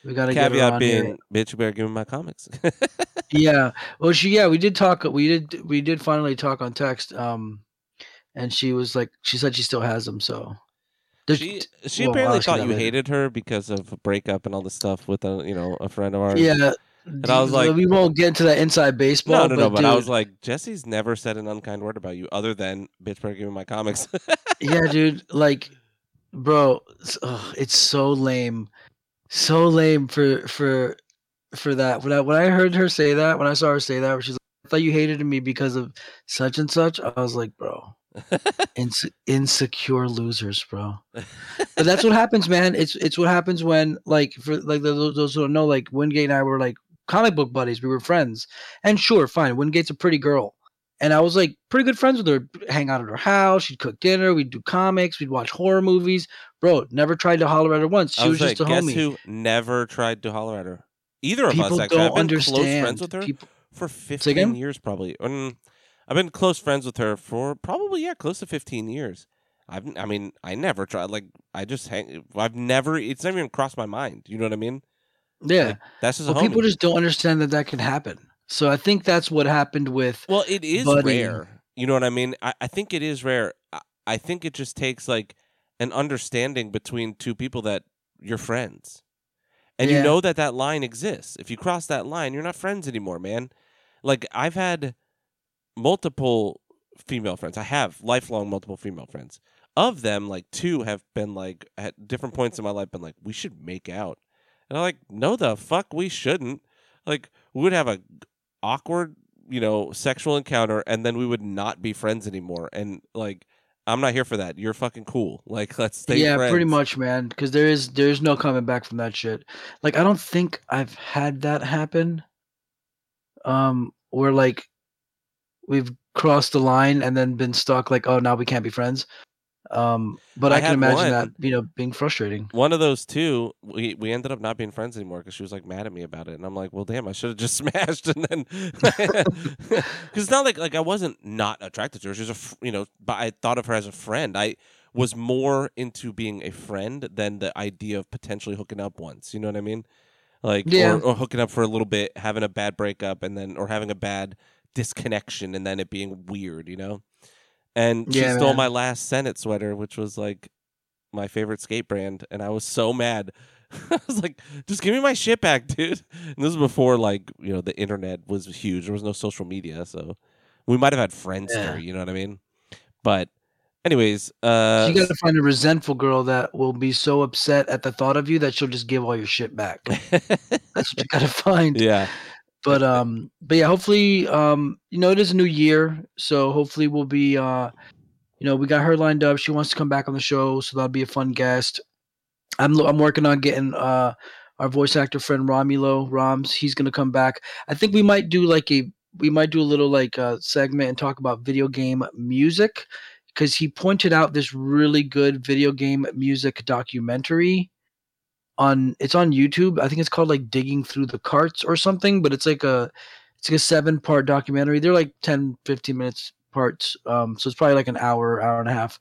We gotta Caveat on here. being, bitch, you better give me my comics. yeah well she yeah we did talk we did we did finally talk on text um and she was like she said she still has them so There's- she she well, apparently thought you hated her because of a breakup and all this stuff with a you know a friend of ours. yeah And I was like- we won't get into that inside baseball No, no, no. But I dude, was like, Jesse's never said an unkind word about you, other than bitch, better give me my comics. yeah dude like bro it's, ugh, it's so lame so lame for for for that. When i when i heard her say that when i saw her say that where she's like i thought you hated me because of such and such i was like bro Inse- insecure losers bro. But that's what happens man. It's it's what happens when like for like the, those who don't know like wingate and i were like comic book buddies. We were friends. And sure fine wingate's a pretty girl and i was like pretty good friends with her hang out at her house she'd cook dinner we'd do comics we'd watch horror movies bro never tried to holler at her once she I was, was, like, just a guess homie who never tried to holler at her? Either of people us, actually. I've been understand close friends with her People- for 15 years, probably. Mm, I've been close friends with her for probably, yeah, close to 15 years. I've, I mean, I never tried. Like, I just hang. I've never. It's never even crossed my mind. You know what I mean? yeah Like, that's just well a homie. people just don't understand that that can happen so i think that's what happened with Well, it is Buddy. rare. You know what I mean? I, I think it is rare. I, I think it just takes like an understanding between two people that you're friends. And you know that that line exists. If you cross that line, you're not friends anymore, man. Like I've had multiple female friends. I have lifelong multiple female friends. Of them, like two have been like at different points in my life been like, we should make out. And I'm like, no the fuck we shouldn't. Like we would have a awkward, you know, sexual encounter and then we would not be friends anymore. And like I'm not here for that. You're fucking cool. Like let's stay yeah friends. pretty much man because there is there's no coming back from that shit like i don't think i've had that happen um where like we've crossed the line and then been stuck like oh now we can't be friends um but I i, can imagine that you know being frustrating One of those two, we we ended up not being friends anymore because she was like mad at me about it, and I'm like, well, damn, I should have just smashed, and then because it's not like like I wasn't not attracted to her. She She's a you know, but I thought of her as a friend. I was more into being a friend than the idea of potentially hooking up once. You know what I mean? Like Yeah. or, or hooking up for a little bit, having a bad breakup, and then or having a bad disconnection, and then it being weird. You know. And she Yeah, stole man. my last Senate sweater, which was like my favorite skate brand, and I was so mad. I was like, just give me my shit back, dude. And this was before like, you know, the internet was huge. There was no social media, so we might have had Friendster, Yeah. you know what I mean? But anyways, uh you gotta find a resentful girl that will be so upset at the thought of you that she'll just give all your shit back that's what you gotta find yeah. But um but yeah hopefully um you know it is a new year so hopefully we'll be uh you know we got her lined up she wants to come back on the show so that'll be a fun guest I'm I'm working on getting uh our voice actor friend Romulo Roms. He's gonna come back. I think we might do like a we might do a little like uh, segment and talk about video game music because he pointed out this really good video game music documentary on it's on YouTube. I think it's called like digging through the carts or something, but it's like a it's like a seven part documentary. They're like 10 15 minutes parts. Um so it's probably like an hour, hour and a half.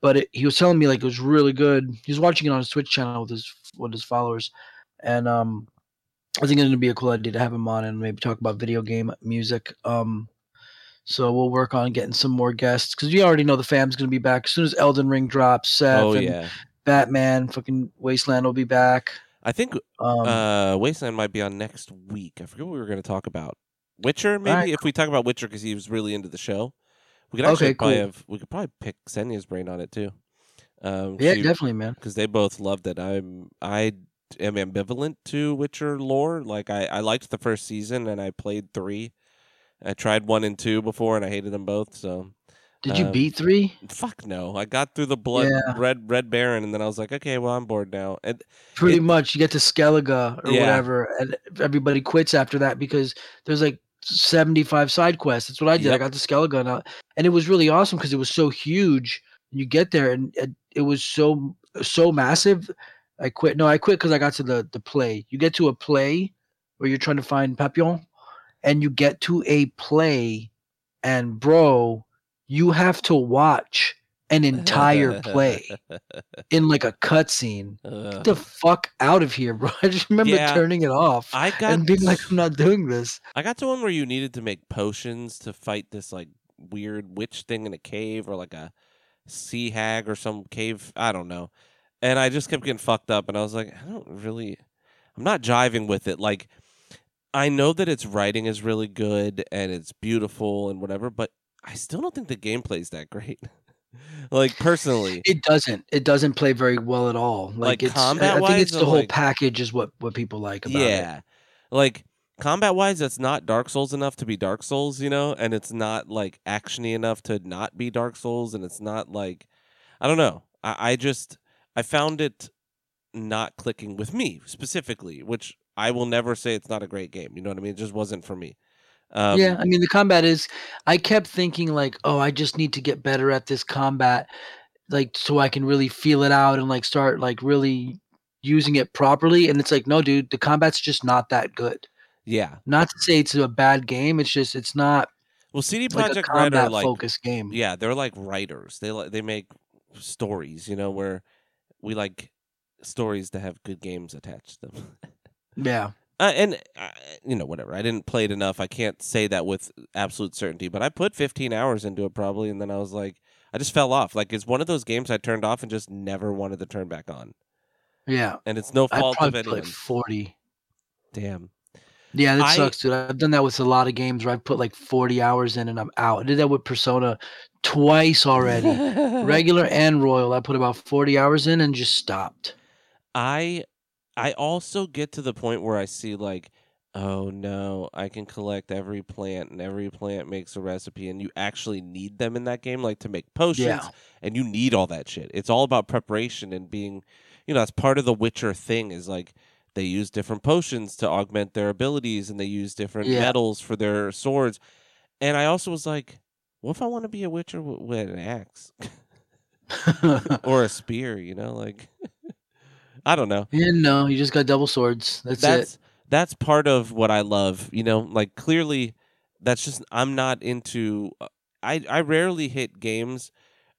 But it, he was telling me like it was really good. He was watching it on his Twitch channel with his with his followers. And um I think it's gonna be a cool idea to have him on and maybe talk about video game music. Um so we'll work on getting some more guests because you already know the fam's gonna be back as soon as Elden Ring drops. Seth oh and yeah. Batman, fucking Wasteland will be back. I think Um, uh, Wasteland might be on next week. I forget what we were going to talk about. Witcher, maybe Alright. if we talk about Witcher because he was really into the show, we could actually Okay, probably cool. have we could probably pick Xenia's brain on it too. Um, yeah, definitely, man. because they both loved it. I'm I am ambivalent to Witcher lore. Like I I liked the first season and I played three. I tried one and two before and I hated them both. So Did you um, beat three? fuck no. I got through the blood Yeah. red red baron and then I was like, okay, well I'm bored now. And Pretty it- much. You get to Skellige or Yeah. whatever, and everybody quits after that because there's like 75 side quests. That's what I did. I Yep. got to Skellige, and, I- and it was really awesome because it was so huge. You get there, and it, it was so so massive. I quit. No, I quit because I got to the the play. You get to a play where you're trying to find Papillon, and you get to a play, and bro, you have to watch an entire play in like a cutscene. Get the fuck out of here, bro. I just remember Yeah. turning it off I got and being like, I'm not doing this. I got to one where you needed to make potions to fight this like weird witch thing in a cave or like a sea hag or some cave. I don't know. And I just kept getting fucked up, and I was like, I don't really, I'm not jiving with it. Like, I know that its writing is really good and it's beautiful and whatever, but I still don't think the gameplay's that great. like personally, It doesn't. It doesn't play very well at all. Like, Like, it's. I- I think it's the whole like- package is what what people like about it. yeah, like combat wise, it's not Dark Souls enough to be Dark Souls, you know, and it's not like actiony enough to not be Dark Souls, and it's not like I don't know. I, I just I found it not clicking with me specifically, which I will never say it's not a great game. You know what I mean? It just wasn't for me. Um, yeah, I mean the combat is. I kept thinking like, oh, I just need to get better at this combat, like so I can really feel it out and like start like really using it properly. And it's like, no, dude, the combat's just not that good. yeah. Not to say it's a bad game. It's just it's not Well, CD like a Projekt Red are like focused game. yeah, they're like writers. They like they make stories, you know, where we like stories to have good games attached to them. Yeah. Uh, and uh, you know whatever i didn't play it enough i can't say that with absolute certainty but i put 15 hours into it probably and then i was like i just fell off like it's one of those games i turned off and just never wanted to turn back on Yeah. and it's no fault of probably anyone like forty. damn Yeah, that I- sucks, dude. I've done that with a lot of games where i've put like 40 hours in and I'm out. I did that with Persona twice already. Regular and Royal. I put about 40 hours in and just stopped. i i also get to the point where i see like oh no i can collect every plant and every plant makes a recipe and you actually need them in that game like to make potions Yeah. and you need all that shit. It's all about preparation and being, you know, that's part of the Witcher thing is like they use different potions to augment their abilities and they use different Yeah. metals for their swords. And I also was like, what if I want to be a Witcher with, with an axe or a spear, you know, like I don't know. yeah, no, you just got double swords. That's, that's it. that's part of what I love, you know, like clearly that's just I'm not into uh, I I rarely hit games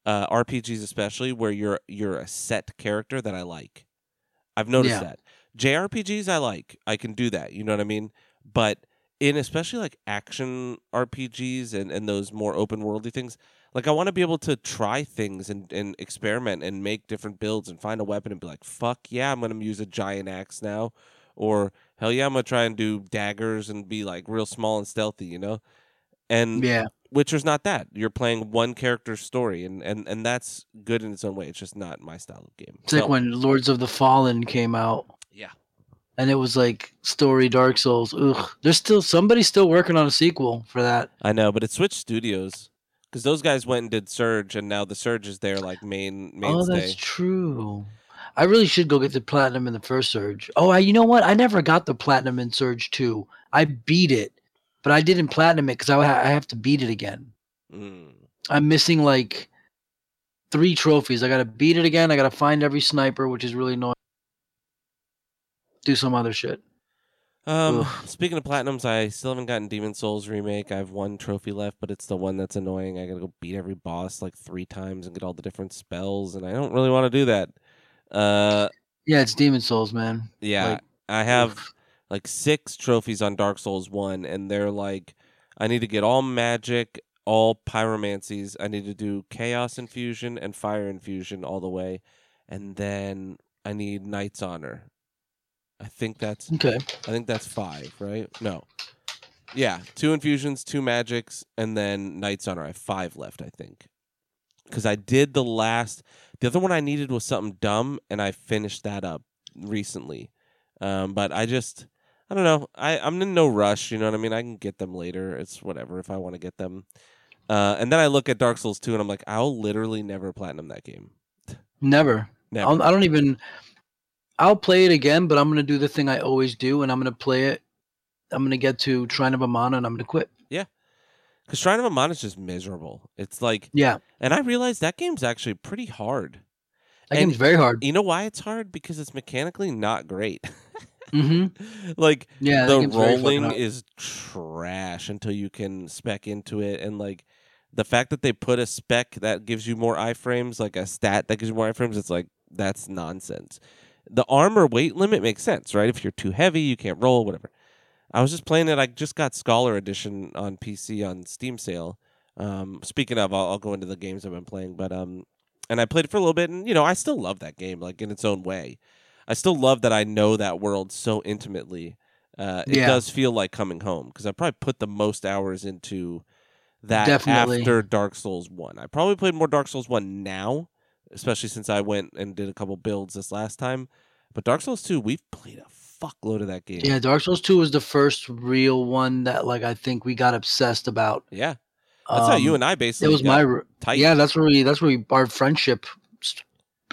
uh RPGs especially where you're you're a set character that I like. I've noticed Yeah. that. JRPGs I like. I can do that, you know what I mean? But in especially like action RPGs and and those more open worldy things, like I want to be able to try things and and experiment and make different builds and find a weapon and be like, "Fuck, yeah, I'm going to use a giant axe now." Or hell yeah, I'm gonna try and do daggers and be like real small and stealthy, you know. And Yeah. Witcher's not that. You're playing one character's story, and and and that's good in its own way. It's just not my style of game. It's like when Lords of the Fallen came out yeah, and it was like story Dark Souls. Ugh. There's still somebody's still working on a sequel for that. I know, but it Switch studios because those guys went and did Surge, and now the Surge is their like main mainstay. Oh, that's true. I really should go get the platinum in the first Surge. Oh, I, you know what? I never got the platinum in Surge 2. I beat it, but I didn't platinum it because I, ha- I have to beat it again. Mm. I'm missing like three trophies. I got to beat it again. I got to find every sniper, which is really annoying. Do some other shit. Um, speaking of platinums, I still haven't gotten Demon's Souls remake. I have one trophy left, but it's the one that's annoying. I gotta go beat every boss like three times and get all the different spells, and I don't really want to do that. Uh, Yeah, it's Demon's Souls, man. yeah, Like, I have Oof. like six trophies on Dark Souls one, and they're like, I need to get all magic, all pyromancies. I need to do chaos infusion and fire infusion all the way, and then I need Knight's Honor. I think that's Okay. I think that's five, right? No. Yeah, two infusions, two magics, and then Knight's Honor. I have five left, I think. Because I did the last. The other one I needed was something dumb, and I finished that up recently. Um, but I just, I don't know. I, I'm in no rush. You know what I mean? I can get them later. It's whatever if I want to get them. Uh, and then I look at Dark Souls 2, and I'm like, I'll literally never platinum that game. Never. Never. I'll, I don't even. I'll play it again, but I'm gonna do the thing I always do, and I'm gonna play it. I'm gonna get to Shrine of Amana, and I'm gonna quit. Yeah, because Shrine of Amana is just miserable. It's like, Yeah, and I realized that game's actually pretty hard. that And- game's very hard. You know why it's hard? Because it's mechanically not great. hmm like Yeah, the game's very fucking rolling is trash until you can spec into it and like the fact that they put a spec that gives you more iframes, like a stat that gives you more iframes, it's like that's nonsense. The armor weight limit makes sense, right? If you're too heavy, you can't roll, whatever. I was just playing it. I just got Scholar Edition on PC on Steam sale. Um, speaking of, I'll, I'll go into the games I've been playing, but um, and I played it for a little bit, and you know, I still love that game, like in its own way. I still love that I know that world so intimately. Uh, it Yeah. does feel like coming home because I probably put the most hours into that Definitely. after Dark Souls One. I probably played more Dark Souls One now, especially since I went and did a couple builds this last time. But Dark Souls Two, we've played a fuckload of that game. Yeah, Dark Souls 2 was the first real one that like I think we got obsessed about. yeah. That's how you Um, and I basically it was my tight. yeah. That's where we that's where we our friendship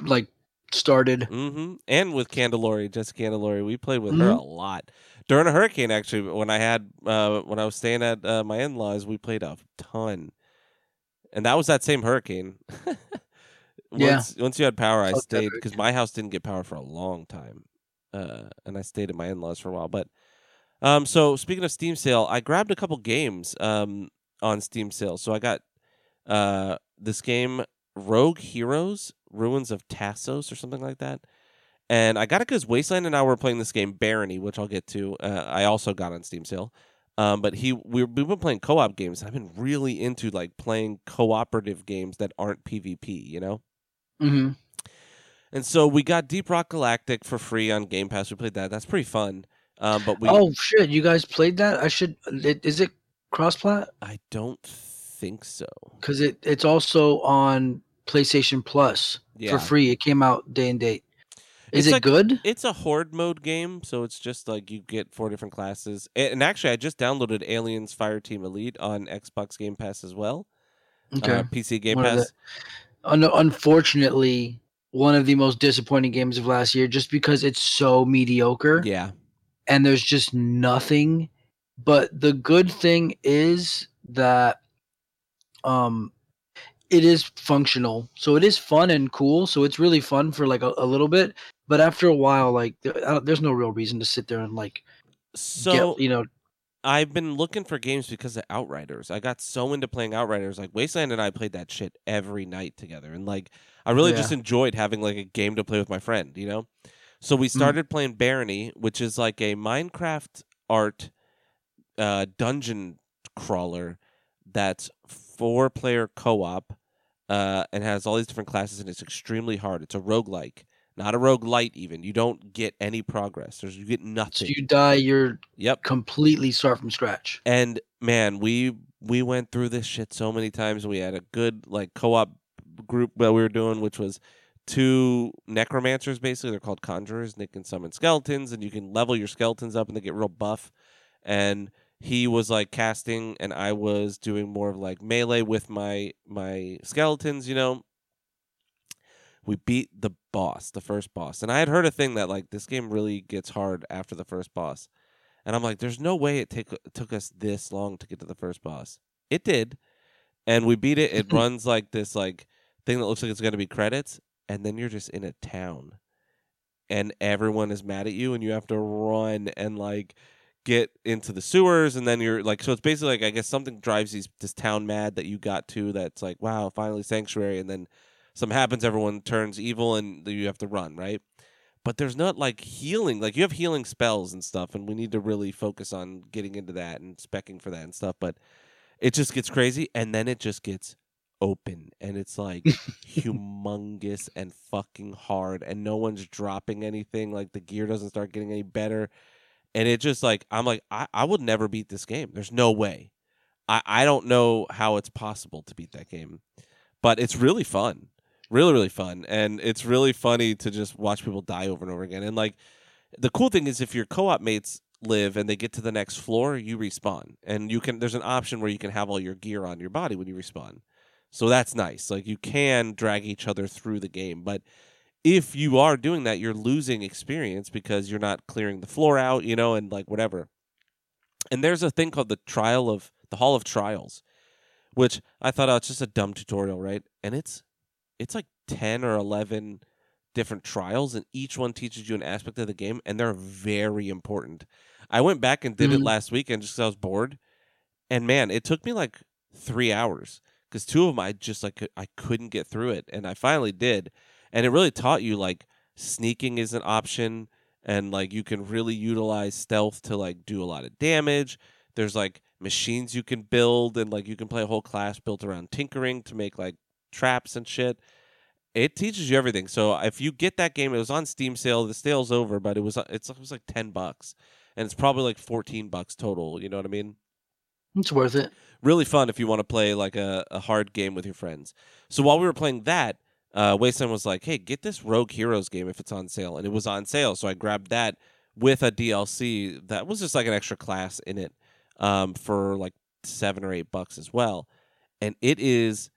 like started. Mm-hmm. And with Candelori, Jessica Candelori, we played with her a lot during a hurricane. Actually, when I had uh, when I was staying at uh, my in laws, we played a ton, and that was that same hurricane. Yeah. once, once you had power, I stayed because my house didn't get power for a long time, uh, and I stayed at my in laws for a while. But um, so speaking of Steam sale, I grabbed a couple games um on Steam sale. So I got uh this game Rogue Heroes Ruins of Tasos or something like that. And I got it because Wasteland and I were playing this game Barony, which I'll get to. Uh, I also got on Steam sale. Um, but he we, we've been playing co-op games. And I've been really into like playing cooperative games that aren't PvP. You know. Hmm And so we got Deep Rock Galactic for free on Game Pass. We played that. That's pretty fun. Um, but we Oh shit! You guys played that? I should. It, is it cross plat? I don't think so. Because it it's also on PlayStation Plus Yeah. for free. It came out day and date. Is It's it like- good? It's a horde mode game, so it's just like you get four different classes. And actually, I just downloaded Aliens Fireteam Elite on Xbox Game Pass as well. Okay. Uh, PC Game One of Pass. Un- unfortunately, one of the most disappointing games of last year, just because it's so mediocre Yeah. and there's just nothing. But the good thing is that um it is functional. So it is fun and cool. So it's really fun for like a, a little bit. But after a while, like there, there's no real reason to sit there and like So get you know I've been looking for games because of Outriders. I got so into playing Outriders. Like Wasteland and I played that shit every night together, and like I really Yeah. just enjoyed having like a game to play with my friend. You know. So we started playing Barony, which is like a Minecraft art uh, dungeon crawler that's four player co op uh, and has all these different classes, and it's extremely hard. It's a roguelike, not a roguelite even. You don't get any progress. There's you get so nothing. you die, you're yep. completely start from scratch. And man, we we went through this shit so many times. We had a good like co-op group that we were doing, which was two necromancers. Basically, they're called conjurers. They can summon skeletons, and you can level your skeletons up, and they get real buff. And he was like casting, and I was doing more of like melee with my my skeletons. You know, we beat the boss, the first boss. And I had heard a thing that like this game really gets hard after the first boss. And I'm like, there's no way it take took us this long to get to the first boss. It did. And we beat it. It runs like this like thing that looks like it's gonna be credits, and then you're just in a town. And everyone is mad at you and you have to run and like get into the sewers and then you're like so it's basically like I guess something drives these this town mad that you got to that's like, wow, finally sanctuary and then something happens, everyone turns evil and you have to run, right? but there's not like healing. Like you have healing spells and stuff, and we need to really focus on getting into that and specking for that and stuff. But it just gets crazy, and then it just gets open, and it's like humongous and fucking hard, and no one's dropping anything. Like the gear doesn't start getting any better, and it just like I'm like I, I would never beat this game. There's no way. I I don't know how it's possible to beat that game, but it's really fun really really fun. And it's really funny to just watch people die over and over again. And like the cool thing is if your co-op mates live and they get to the next floor you respawn. And you can there's an option where you can have all your gear on your body when you respawn. So that's nice. Like you can drag each other through the game. But if you are doing that you're losing experience because you're not clearing the floor out you know and like whatever. And there's a thing called the trial of the hall of trials which i thought oh it's just a dumb tutorial right? And it's it's like 10 or 11 different trials and each one teaches you an aspect of the game and they're very important i went back and did Mhm. it last weekend just 'cause i was bored and man it took me like three hours because two of them i just like i couldn't get through it and i finally did and it really taught you like sneaking is an option and like you can really utilize stealth to like do a lot of damage there's like machines you can build and like you can play a whole class built around tinkering to make like traps and shit. It teaches you everything. So if you get that game, it was on Steam sale. The sale's over, but it was it's it was like ten bucks, and it's probably like fourteen bucks total. You know what I mean? It's worth it. Really fun if you want to play like a, a hard game with your friends. So while we were playing that, uh, Wasteland was like, "Hey, get this Rogue Heroes game if it's on sale," and it was on sale. So I grabbed that with a DLC that was just like an extra class in it um, for like seven or eight bucks as well, and it is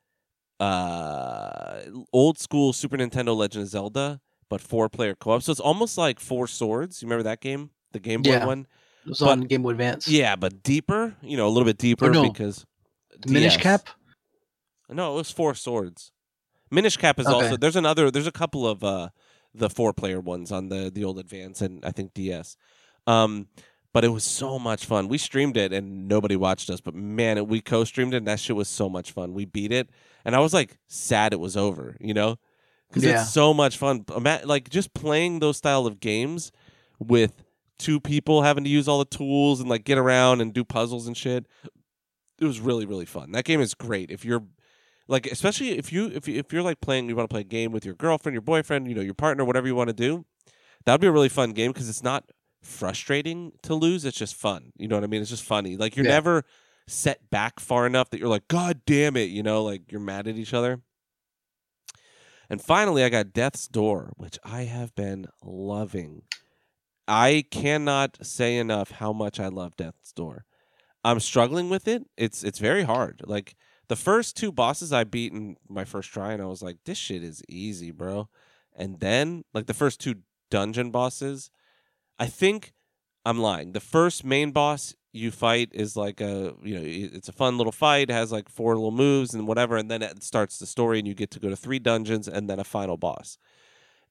uh old school Super Nintendo Legend of Zelda, but four player co op. So it's almost like Four Swords. You remember that game, the Game Boy Yeah. one? It was But- on Game Boy Advance. Yeah, but deeper. You know, a little bit deeper no. because Minish DS. Cap. No, it was Four Swords. Minish Cap is Okay. also there's another there's a couple of uh the four player ones on the the old Advance and I think DS. Um but it was so much fun. We streamed it and nobody watched us, but man, it, we co-streamed it and that shit was so much fun. We beat it and I was like sad it was over, you know? Cuz Yeah. it's so much fun. Like just playing those style of games with two people having to use all the tools and like get around and do puzzles and shit. It was really really fun. That game is great if you're like especially if you if you, if you're like playing you want to play a game with your girlfriend, your boyfriend, you know, your partner, whatever you want to do. That would be a really fun game because it's not frustrating to lose. It's just fun. You know what I mean? It's just funny. Like you're Yeah. never set back far enough that you're like, God damn it, you know, like you're mad at each other. And finally, I got Death's Door, which I have been loving. I cannot say enough how much I love Death's Door. I'm struggling with it. It's it's very hard. Like the first two bosses I beat in my first try, and I was like, this shit is easy, bro. And then like the first two dungeon bosses, I think I'm lying. The first main boss you fight is like a you know it's a fun little fight. It has like four little moves and whatever, and then it starts the story, and you get to go to three dungeons and then a final boss.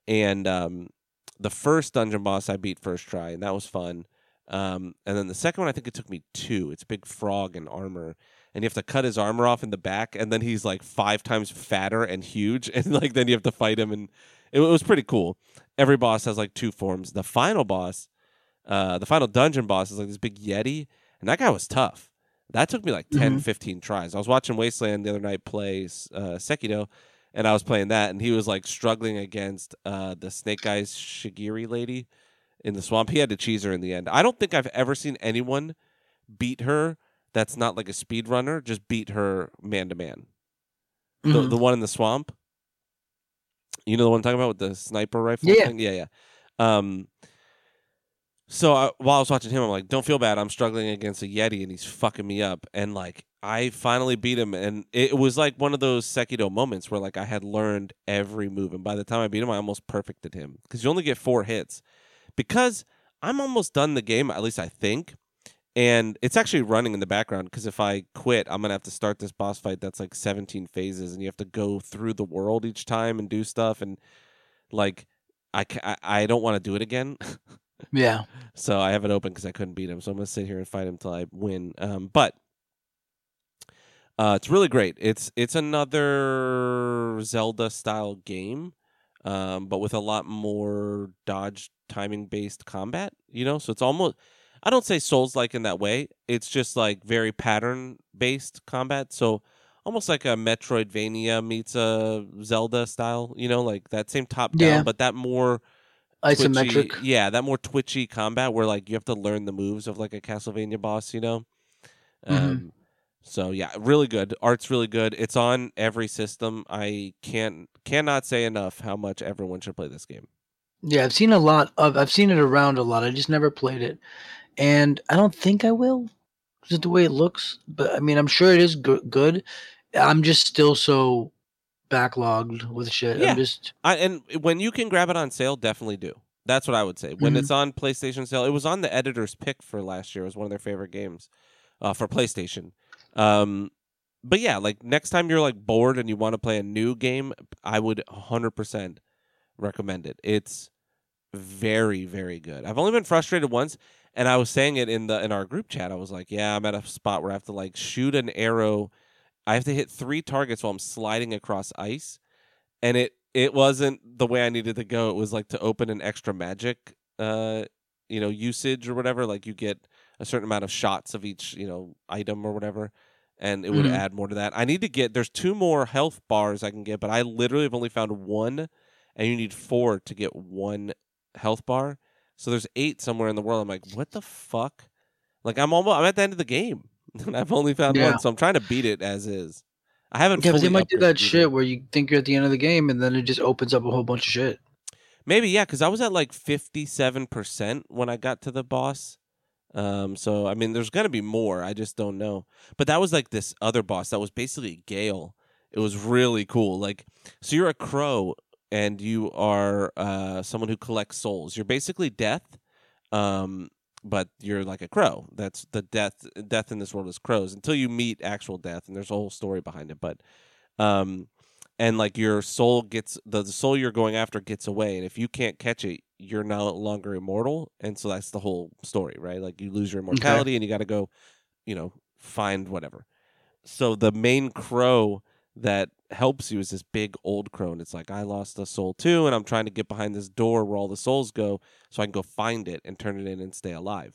And um, the first dungeon boss I beat first try, and that was fun. Um, and then the second one, I think it took me two. It's big frog in armor, and you have to cut his armor off in the back, and then he's like five times fatter and huge, and like then you have to fight him, and it, was pretty cool. Every boss has like two forms. The final boss, uh, the final dungeon boss is like this big yeti, and that guy was tough. That took me like 10, Mhm. 15 tries. I was watching Wasteland the other night play uh, Sekiro, and I was playing that, and he was like struggling against uh, the Snake Eyes Shigiri lady in the swamp. He had to cheese her in the end. I don't think I've ever seen anyone beat her that's not like a speed runner, just beat her man to man. The Mhm. the one in the swamp. You know the one I'm talking about with the sniper rifle Yeah, yeah. thing? Yeah, yeah. Um so I, while I was watching him, I'm like, don't feel bad. I'm struggling against a Yeti and he's fucking me up. And like, I finally beat him. And it was like one of those Sekiro moments where like I had learned every move. And by the time I beat him, I almost perfected him because you only get four hits. Because I'm almost done the game, at least I think. And it's actually running in the background because if I quit, I'm going to have to start this boss fight that's like 17 phases and you have to go through the world each time and do stuff. And like, I, I, I don't want to do it again. Yeah. So I have it open because I couldn't beat him. So I'm gonna sit here and fight him until I win. Um, but uh, it's really great. It's it's another Zelda style game, um, but with a lot more dodge timing based combat. You know, so it's almost I don't say Souls like in that way. It's just like very pattern based combat. So almost like a Metroidvania meets a Zelda style. You know, like that same top down, Yeah. but that more Isometric. twitchy- yeah, that more twitchy combat where like you have to learn the moves of like a Castlevania boss, you know. Mhm. Um, so yeah, really good. Art's really good. It's on every system. I can't cannot say enough how much everyone should play this game. Yeah, I've seen a lot of. I've seen it around a lot. I just never played it, and I don't think I will. Just the way it looks, but I mean, I'm sure it is go- good. I'm just still so backlogged with shit. Yeah. I'm just I, and when you can grab it on sale, definitely do. That's what I would say. When Mhm. it's on PlayStation sale, it was on the editor's pick for last year. It was one of their favorite games uh, for PlayStation. Um, but yeah, like next time you're like bored and you want to play a new game, I would 100% recommend it. It's very very good. I've only been frustrated once and I was saying it in the in our group chat. I was like, "Yeah, I'm at a spot where I have to like shoot an arrow. I have to hit 3 targets while I'm sliding across ice." And it it wasn't the way I needed to go. It was like to open an extra magic uh you know, usage or whatever, like you get a certain amount of shots of each, you know, item or whatever and it would Mhm. add more to that. I need to get there's two more health bars I can get, but I literally have only found one and you need four to get one health bar. So there's eight somewhere in the world. I'm like, what the fuck? Like I'm almost I'm at the end of the game. And I've only found Yeah. one, so I'm trying to beat it as is. I haven't yeah, but they might do that either. shit where you think you're at the end of the game, and then it just opens up a whole bunch of shit. Maybe yeah, because I was at like fifty-seven percent when I got to the boss. Um, so I mean, there's gonna be more. I just don't know. But that was like this other boss that was basically Gael. It was really cool. Like, so you're a crow and you are uh someone who collects souls. You're basically death, um, but you're like a crow. That's the death. Death in this world is crows until you meet actual death, and there's a whole story behind it. But, um, and like your soul gets the, the soul you're going after gets away and if you can't catch it you're no longer immortal and so that's the whole story right like you lose your immortality and you got to go you know find whatever so the main crow that helps you is this big old crone. it's like i lost a soul too and i'm trying to get behind this door where all the souls go so i can go find it and turn it in and stay alive.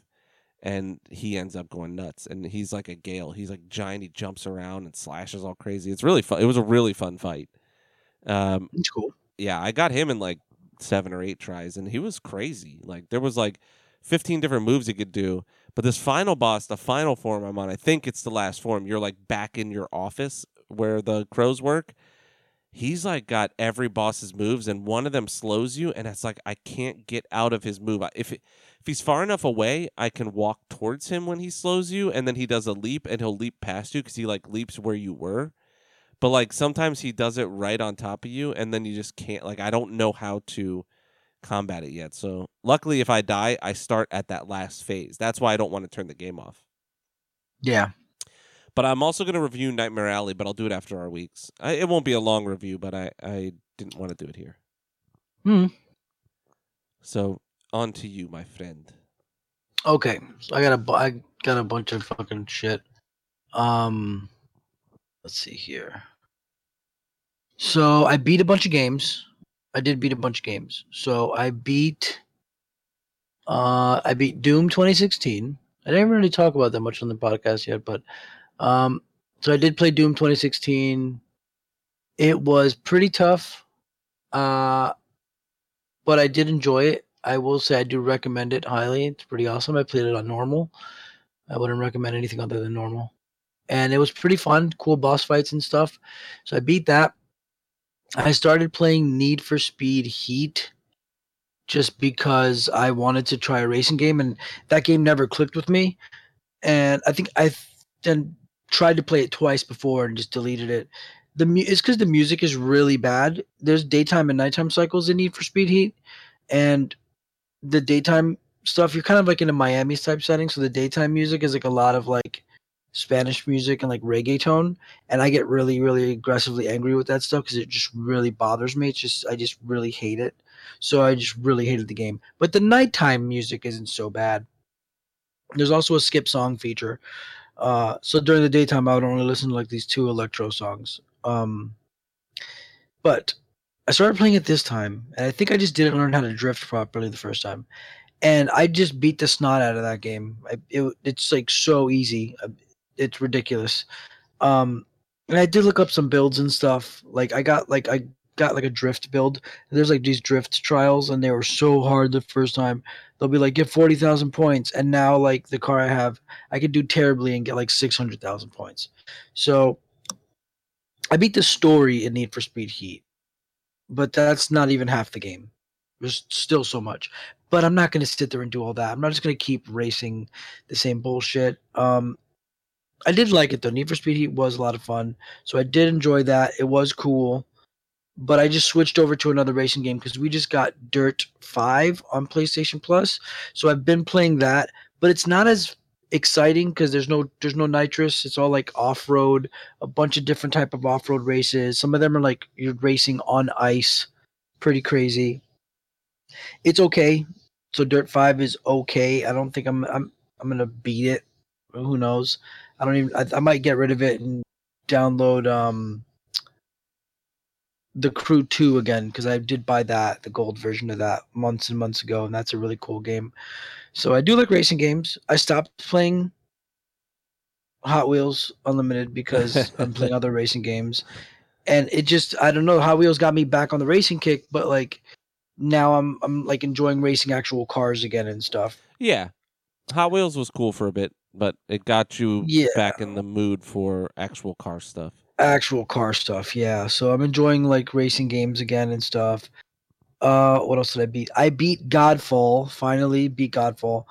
And he ends up going nuts and he's like a Gael. He's like giant. He jumps around and slashes all crazy. It's really fun. It was a really fun fight. Um It's cool. yeah i got him in like seven or eight tries and he was crazy. Like there was like 15 different moves he could do but this final boss the final form i'm on i think it's the last form. You're like back in your office where the crows work he's like got every boss's moves and one of them slows you and it's like i can't get out of his move. If it, if he's far enough away i can walk towards him when he slows you and then he does a leap and he'll leap past you because he like leaps where you were. But like sometimes he does it right on top of you and then you just can't like i don't know how to combat it yet. So luckily if i die i start at that last phase. That's why i don't want to turn the game off. Yeah. But i'm also going to review nightmare alley but i'll do it after our weeks I, it won't be a long review but i i didn't want to do it here Hmm. so on to you my friend Okay. So I got a I got a bunch of fucking shit. Um, let's see here. So I beat a bunch of games. I did beat a bunch of games. So I beat. Uh, I beat Doom 2016. I didn't really talk about that much on the podcast yet, but um, so I did play Doom 2016. It was pretty tough, uh, but I did enjoy it. I will say I do recommend it highly. It's pretty awesome. I played it on normal. I wouldn't recommend anything other than normal. And it was pretty fun, cool boss fights and stuff. So I beat that. I started playing Need for Speed Heat. just because I wanted to try a racing game, and that game never clicked with me. And I think I then tried to play it twice before and just deleted it. The mu- it's because the music is really bad. There's daytime and nighttime cycles in Need for Speed Heat, and the daytime stuff you're kind of like in a Miami type setting. So the daytime music is like a lot of like Spanish music and like reggaeton, and I get really, really aggressively angry with that stuff because it just really bothers me. It's just I just really hate it. So I just really hated the game. But the nighttime music isn't so bad. There's also a skip song feature. Uh, so during the daytime, I would only listen to like these two electro songs. Um, but I started playing it this time, and I think I just didn't learn how to drift properly the first time, and I just beat the snot out of that game. I, it, it's like so easy, uh, it's ridiculous. Um, and I did look up some builds and stuff. Like I got like I got like a drift build. There's like these drift trials, and they were so hard the first time. They'll be like get forty thousand points, and now like the car I have, I could do terribly and get like six hundred thousand points. So I beat the story in Need for Speed Heat, but that's not even half the game. There's still so much. But I'm not going to sit there and do all that. I'm not just going to keep racing the same bullshit. Um, I did like it though. Need for Speed Heat was a lot of fun, so I did enjoy that. It was cool, but I just switched over to another racing game because we just got Dirt Five on PlayStation Plus. So I've been playing that, but it's not as exciting because there's no there's no nitrous. It's all like off road, a bunch of different type of off road races. Some of them are like you're racing on ice, pretty crazy. It's okay. So Dirt Five is okay. I don't think I'm I'm I'm gonna beat it. Who knows? I don't even. I, I might get rid of it and download um the Crew Two again because I did buy that the gold version of that months and months ago, and that's a really cool game. So I do like racing games. I stopped playing Hot Wheels Unlimited because I'm playing other racing games, and it just I don't know. Hot Wheels got me back on the racing kick, but like now I'm I'm like enjoying racing actual cars again and stuff. Yeah, Hot Wheels was cool for a bit, but it got you Yeah. back in the mood for actual car stuff. Actual car stuff yeah so i'm enjoying like racing games again and stuff. Uh what else did i beat? I beat godfall finally beat godfall.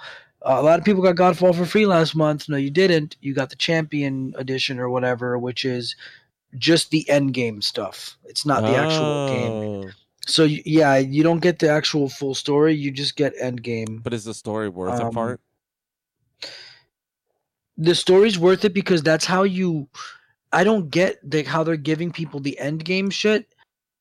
Uh, a lot of people got godfall for free last month. No you didn't. You got the champion edition or whatever which is just the end game stuff. It's not the actual game. Oh. so yeah you don't get the actual full story you just get end game But is the story worth a Um, part? the story's worth it because that's how you I don't get the how they're giving people the end game shit.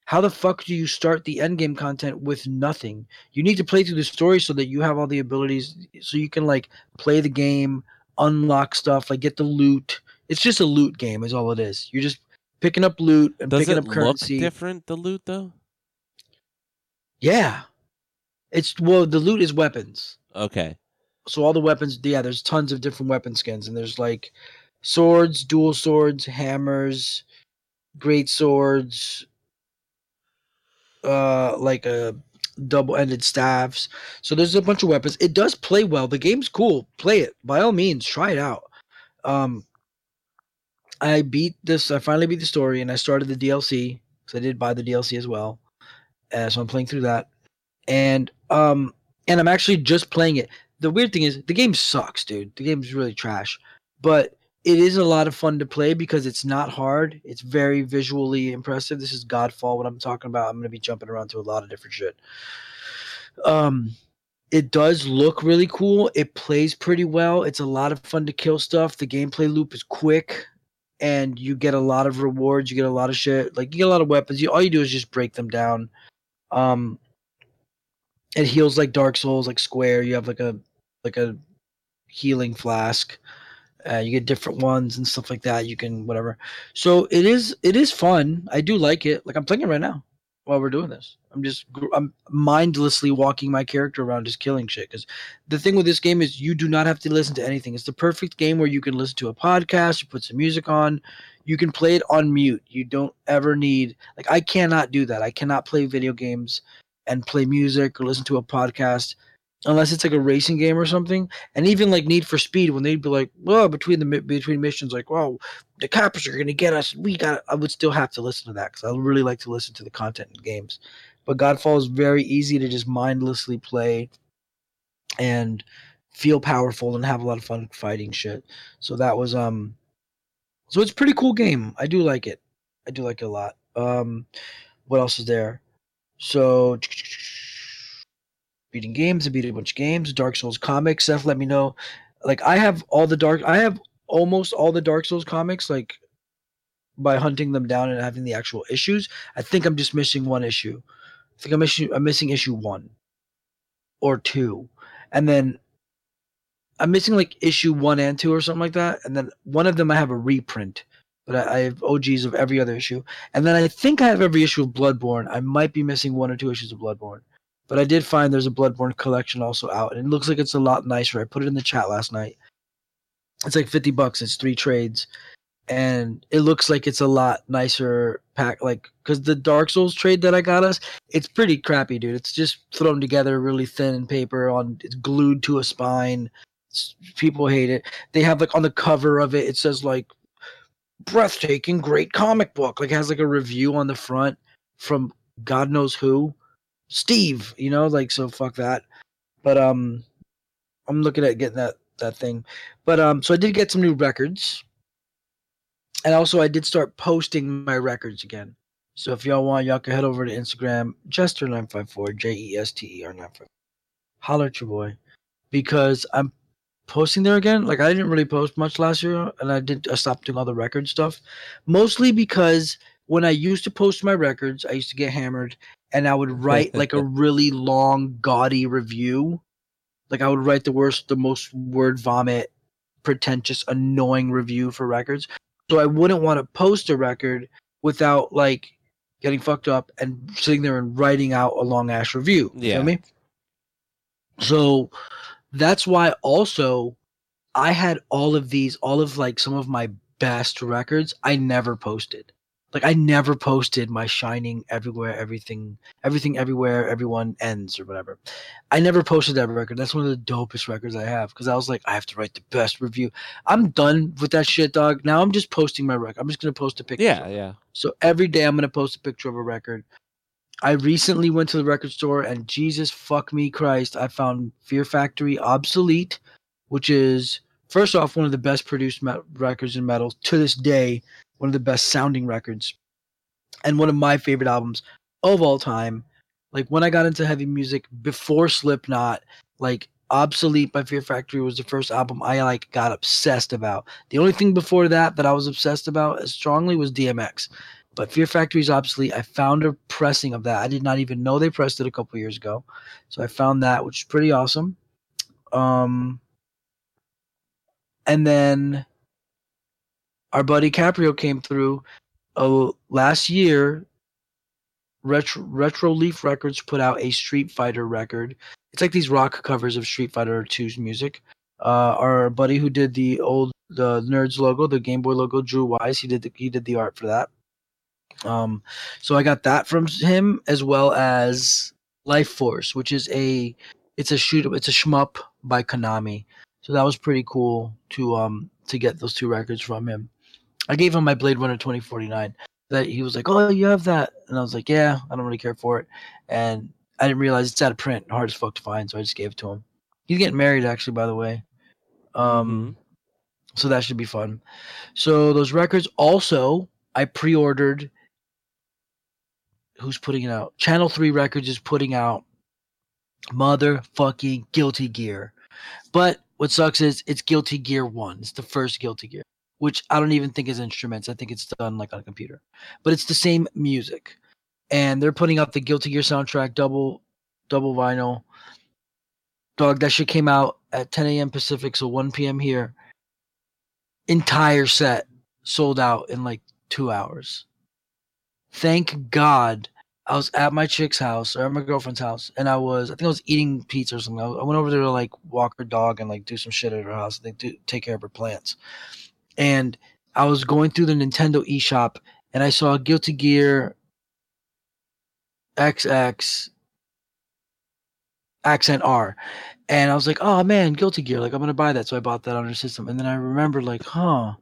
How the fuck do you start the end game content with nothing? You need to play through the story so that you have all the abilities so you can like play the game, unlock stuff, like get the loot. It's just a loot game is all it is. You're just picking up loot and Does picking up currency. different? The loot though. Yeah. It's well the loot is weapons. Okay. so all the weapons yeah there's tons of different weapon skins and there's like swords dual swords hammers great swords uh like a double-ended staffs so there's a bunch of weapons. It does play well. The game's cool. Play it. By all means try it out. Um i beat this i finally beat the story and i started the dlc because i did buy the dlc as well. Uh, so i'm playing through that. And um and i'm actually just playing it. The weird thing is the game sucks, dude. The game's really trash. But it is a lot of fun to play because it's not hard. It's very visually impressive. This is Godfall what I'm talking about. I'm going to be jumping around to a lot of different shit. Um it does look really cool. It plays pretty well. It's a lot of fun to kill stuff. The gameplay loop is quick and you get a lot of rewards. You get a lot of shit. Like you get a lot of weapons. You all you do is just break them down. Um it heals like Dark Souls, like Square. You have like a like a healing flask. Uh, you get different ones and stuff like that. You can whatever. So it is it is fun. I do like it. Like I'm playing it right now while we're doing this. I'm just I'm mindlessly walking my character around just killing shit. Because the thing with this game is you do not have to listen to anything. It's the perfect game where you can listen to a podcast, you put some music on, you can play it on mute. You don't ever need like I cannot do that. I cannot play video games and play music or listen to a podcast unless it's like a racing game or something. And even like Need for Speed, when they'd be like, "Well, between the between missions, like, well, the cops are gonna get us. We got." I would still have to listen to that because I really like to listen to the content in games. but Godfall is very easy to just mindlessly play and feel powerful and have a lot of fun fighting shit. So that was um so it's pretty cool game. I do like it. I do like it a lot. Um what else is there? So beating games, I beat a bunch of games, Dark Souls comics. Seth let me know. Like I have all the dark I have almost all the Dark Souls comics, like by hunting them down and having the actual issues. I think I'm just missing one issue. I think I'm missing I'm missing issue one or two. And then I'm missing like issue one and two or something like that. And then one of them I have a reprint, but I, I have OGs of every other issue. And then I think I have every issue of Bloodborne. I might be missing one or two issues of Bloodborne. But I did find there's a Bloodborne collection also out, and it looks like it's a lot nicer. I put it in the chat last night. It's like 50 bucks. It's three trades and it looks like it's a lot nicer pack like because the dark souls trade that i got us it's pretty crappy dude it's just thrown together really thin paper on it's glued to a spine it's, people hate it they have like on the cover of it it says like breathtaking great comic book like has like a review on the front from god knows who steve you know like so fuck that but um i'm looking at getting that that thing but um so i did get some new records and also I did start posting my records again. So if y'all want, y'all can head over to Instagram, Jester954, J E S T E R 954. Holler at your boy. Because I'm posting there again. Like I didn't really post much last year and I did I stopped doing all the record stuff. Mostly because when I used to post my records, I used to get hammered and I would write like a really long, gaudy review. Like I would write the worst, the most word vomit, pretentious, annoying review for records. So I wouldn't want to post a record without like getting fucked up and sitting there and writing out a long ass review. You Yeah. feel me? So that's why also I had all of these, all of like some of my best records I never posted. Like I never posted my shining everywhere, everything, everything, everywhere, everyone ends or whatever. I never posted that record. That's one of the dopest records I have because I was like, I have to write the best review. I'm done with that shit, dog. Now I'm just posting my record. I'm just gonna post a picture. Yeah, yeah. So every day I'm gonna post a picture of a record. I recently went to the record store and Jesus fuck me Christ, I found Fear Factory Obsolete, which is first off one of the best produced me- records in metal to this day, one of the best sounding records, and one of my favorite albums of all time. Like when I got into heavy music before Slipknot, like Obsolete by Fear Factory was the first album I like got obsessed about. The only thing before that that I was obsessed about as strongly was DMX. But Fear Factory's obsolete. I found a pressing of that. I did not even know they pressed it a couple years ago. So I found that, which is pretty awesome. Um and then our buddy Caprio came through uh, last year. Retro Retro Leaf Records put out a Street Fighter record. It's like these rock covers of Street Fighter 2's music. Uh, our buddy who did the old the Nerds logo, the Game Boy logo, Drew Wise, he did the, he did the art for that. Um, so I got that from him as well as Life Force, which is a it's a shoot it's a shmup by Konami. So that was pretty cool to um to get those two records from him. I gave him my Blade Runner 2049. That he was like, "Oh, you have that," and I was like, "Yeah, I don't really care for it." And I didn't realize it's out of print, hard as fuck to find, so I just gave it to him. He's getting married, actually, by the way. Um, so that should be fun. So those records also I pre-ordered. Who's putting it out? Channel Three Records is putting out motherfucking Guilty Gear. But what sucks is it's Guilty Gear One. It's the first Guilty Gear, which I don't even think is instruments. I think it's done like on a computer. But it's the same music, and they're putting out the Guilty Gear soundtrack double, double vinyl. Dog, that shit came out at 10 a.m. Pacific, so 1 p.m. here entire set sold out in like two hours. Thank God I was at my chick's house or at my girlfriend's house, and I was I think I was eating pizza or something. I went over there to like walk her dog and like do some shit at her house. They do take care of her plants, and I was going through the Nintendo eShop and I saw Guilty Gear XX Accent R. And I was like, oh man, Guilty Gear. Like, I'm going to buy that. So I bought that on her system. And then I remembered, like, huh,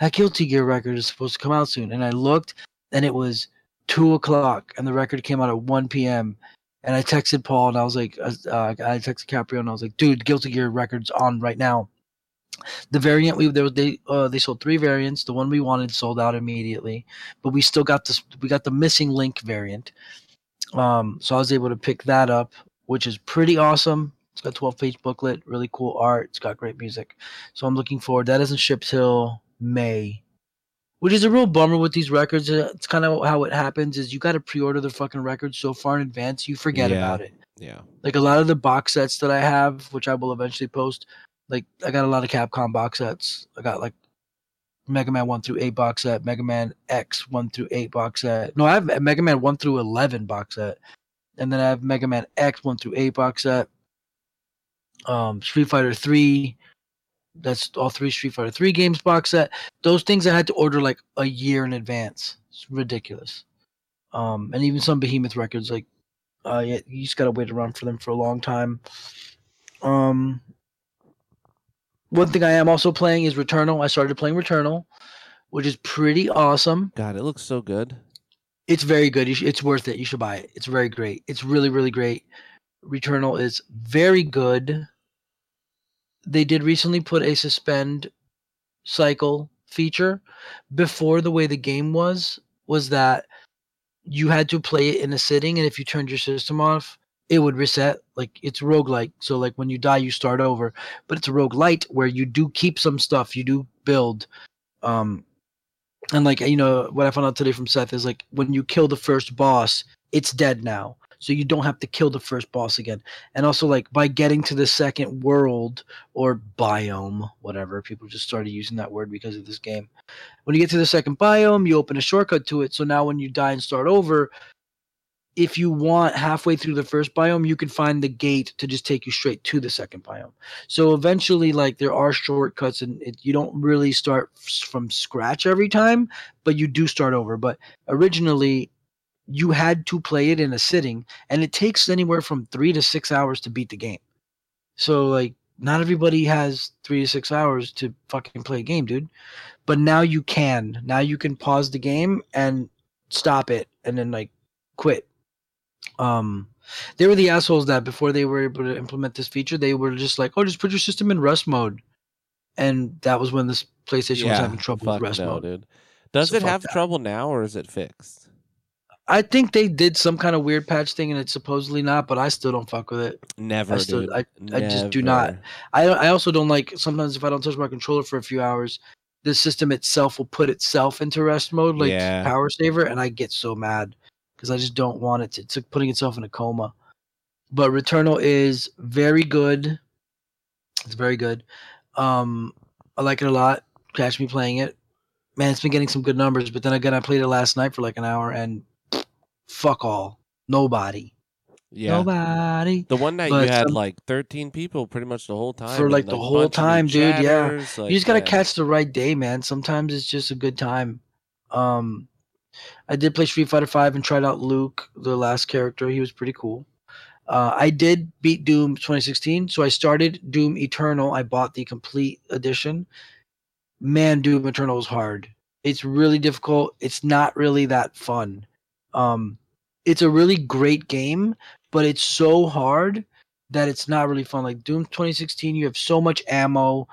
that Guilty Gear record is supposed to come out soon. And I looked and it was two o'clock, and the record came out at one p.m. And I texted Paul, and I was like, uh, uh, I texted Caprio, and I was like, dude, Guilty Gear Records on right now. The variant we there they uh, they sold three variants. The one we wanted sold out immediately, but we still got this. We got the missing link variant. Um, so I was able to pick that up, which is pretty awesome. It's got 12 page booklet, really cool art. It's got great music. So I'm looking forward. That doesn't ship till May, which is a real bummer with these records. Uh, It's kind of how it happens is you got to pre-order the fucking record so far in advance, you forget Yeah. about it. Yeah. Like a lot of the box sets that I have, which I will eventually post, like I got a lot of Capcom box sets. I got like Mega Man 1 through 8 box set, Mega Man X 1 through 8 box set. No, I have Mega Man 1 through 11 box set. And then I have Mega Man X 1 through 8 box set. Um, Street Fighter 3. That's all three Street Fighter 3 games box set. Those things I had to order like a year in advance. It's ridiculous. Um, and even some Behemoth records, like, uh, you just gotta wait around for them for a long time. Um, one thing I am also playing is Returnal. I started playing Returnal, which is pretty awesome. God, it looks so good. It's very good. Sh- it's worth it. You should buy it. It's very great. It's really, really great. Returnal is very good. They did recently put a suspend cycle feature. Before the way the game was, was that you had to play it in a sitting, and if you turned your system off, it would reset. Like it's roguelike. So like when you die, you start over. But it's a roguelite where you do keep some stuff, you do build. Um and like you know what I found out today from Seth is like when you kill the first boss, it's dead now. So you don't have to kill the first boss again. And also like by getting to the second world or biome, whatever, people just started using that word because of this game. When you get to the second biome, you open a shortcut to it. So now when you die and start over, if you want halfway through the first biome, you can find the gate to just take you straight to the second biome. So eventually, like there are shortcuts, and it, you don't really start from scratch every time, but you do start over. But originally, you had to play it in a sitting, and it takes anywhere from three to six hours to beat the game. So like, not everybody has three to six hours to fucking play a game, dude. But now you can. Now you can pause the game and stop it, and then like quit. Um, they were the assholes that before they were able to implement this feature, they were just like, "Oh, just put your system in rest mode," and that was when this PlayStation was having trouble with rest no, mode. dude. Does So it have that. trouble now, or is it fixed? I think they did some kind of weird patch thing, and it's supposedly not, but I still don't fuck with it. Never, i, still- dude. I- I just do not. I I also don't like sometimes if I don't touch my controller for a few hours, the system itself will put itself into rest mode, like Yeah. power saver, and I get so mad because I just don't want it to. It's like putting itself in a coma. But Returnal is very good. It's very good. Um, I like it a lot. Catch me playing it. Man, it's been getting some good numbers. But then again, I played it last night for like an hour, and fuck all, nobody, Yeah. nobody. The one night But you had some- like 13 people pretty much the whole time. For, like, the whole bunch of new time, dude, yeah. like, you just gotta yeah. catch the right day, man. Sometimes it's just a good time. Um, I did play Street Fighter Five and tried out Luke, the last character. He was pretty cool. Uh, I did beat Doom 2016, so I started Doom Eternal. I bought the complete edition. Man, Doom Eternal is hard. It's really difficult. It's not really that fun. Um, it's a really great game, but it's so hard that it's not really fun. Like Doom 2016, you have so much ammo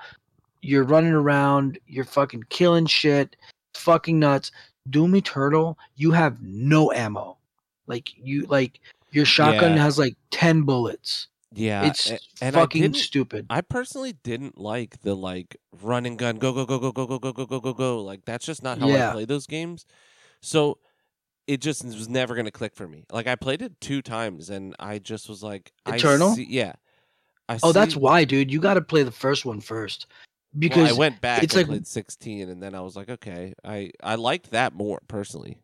you're running around, you're fucking killing shit, fucking nuts. Doom Eternal, you have no ammo. Like you like your shotgun Yeah. has like 10 bullets. Yeah. it's and fucking didn't- stupid. I personally didn't like the like run and gun, go go go go go go go go go go go. Like that's just not how Yeah. I play those games. So it just was never gonna click for me. Like I played it two times, and I just was like, I Eternal? see- yeah. I oh, that's why, dude. You got to play the first one first. Well, Because I went back it's like- played sixteen, and then I was like, okay, I I liked that more personally.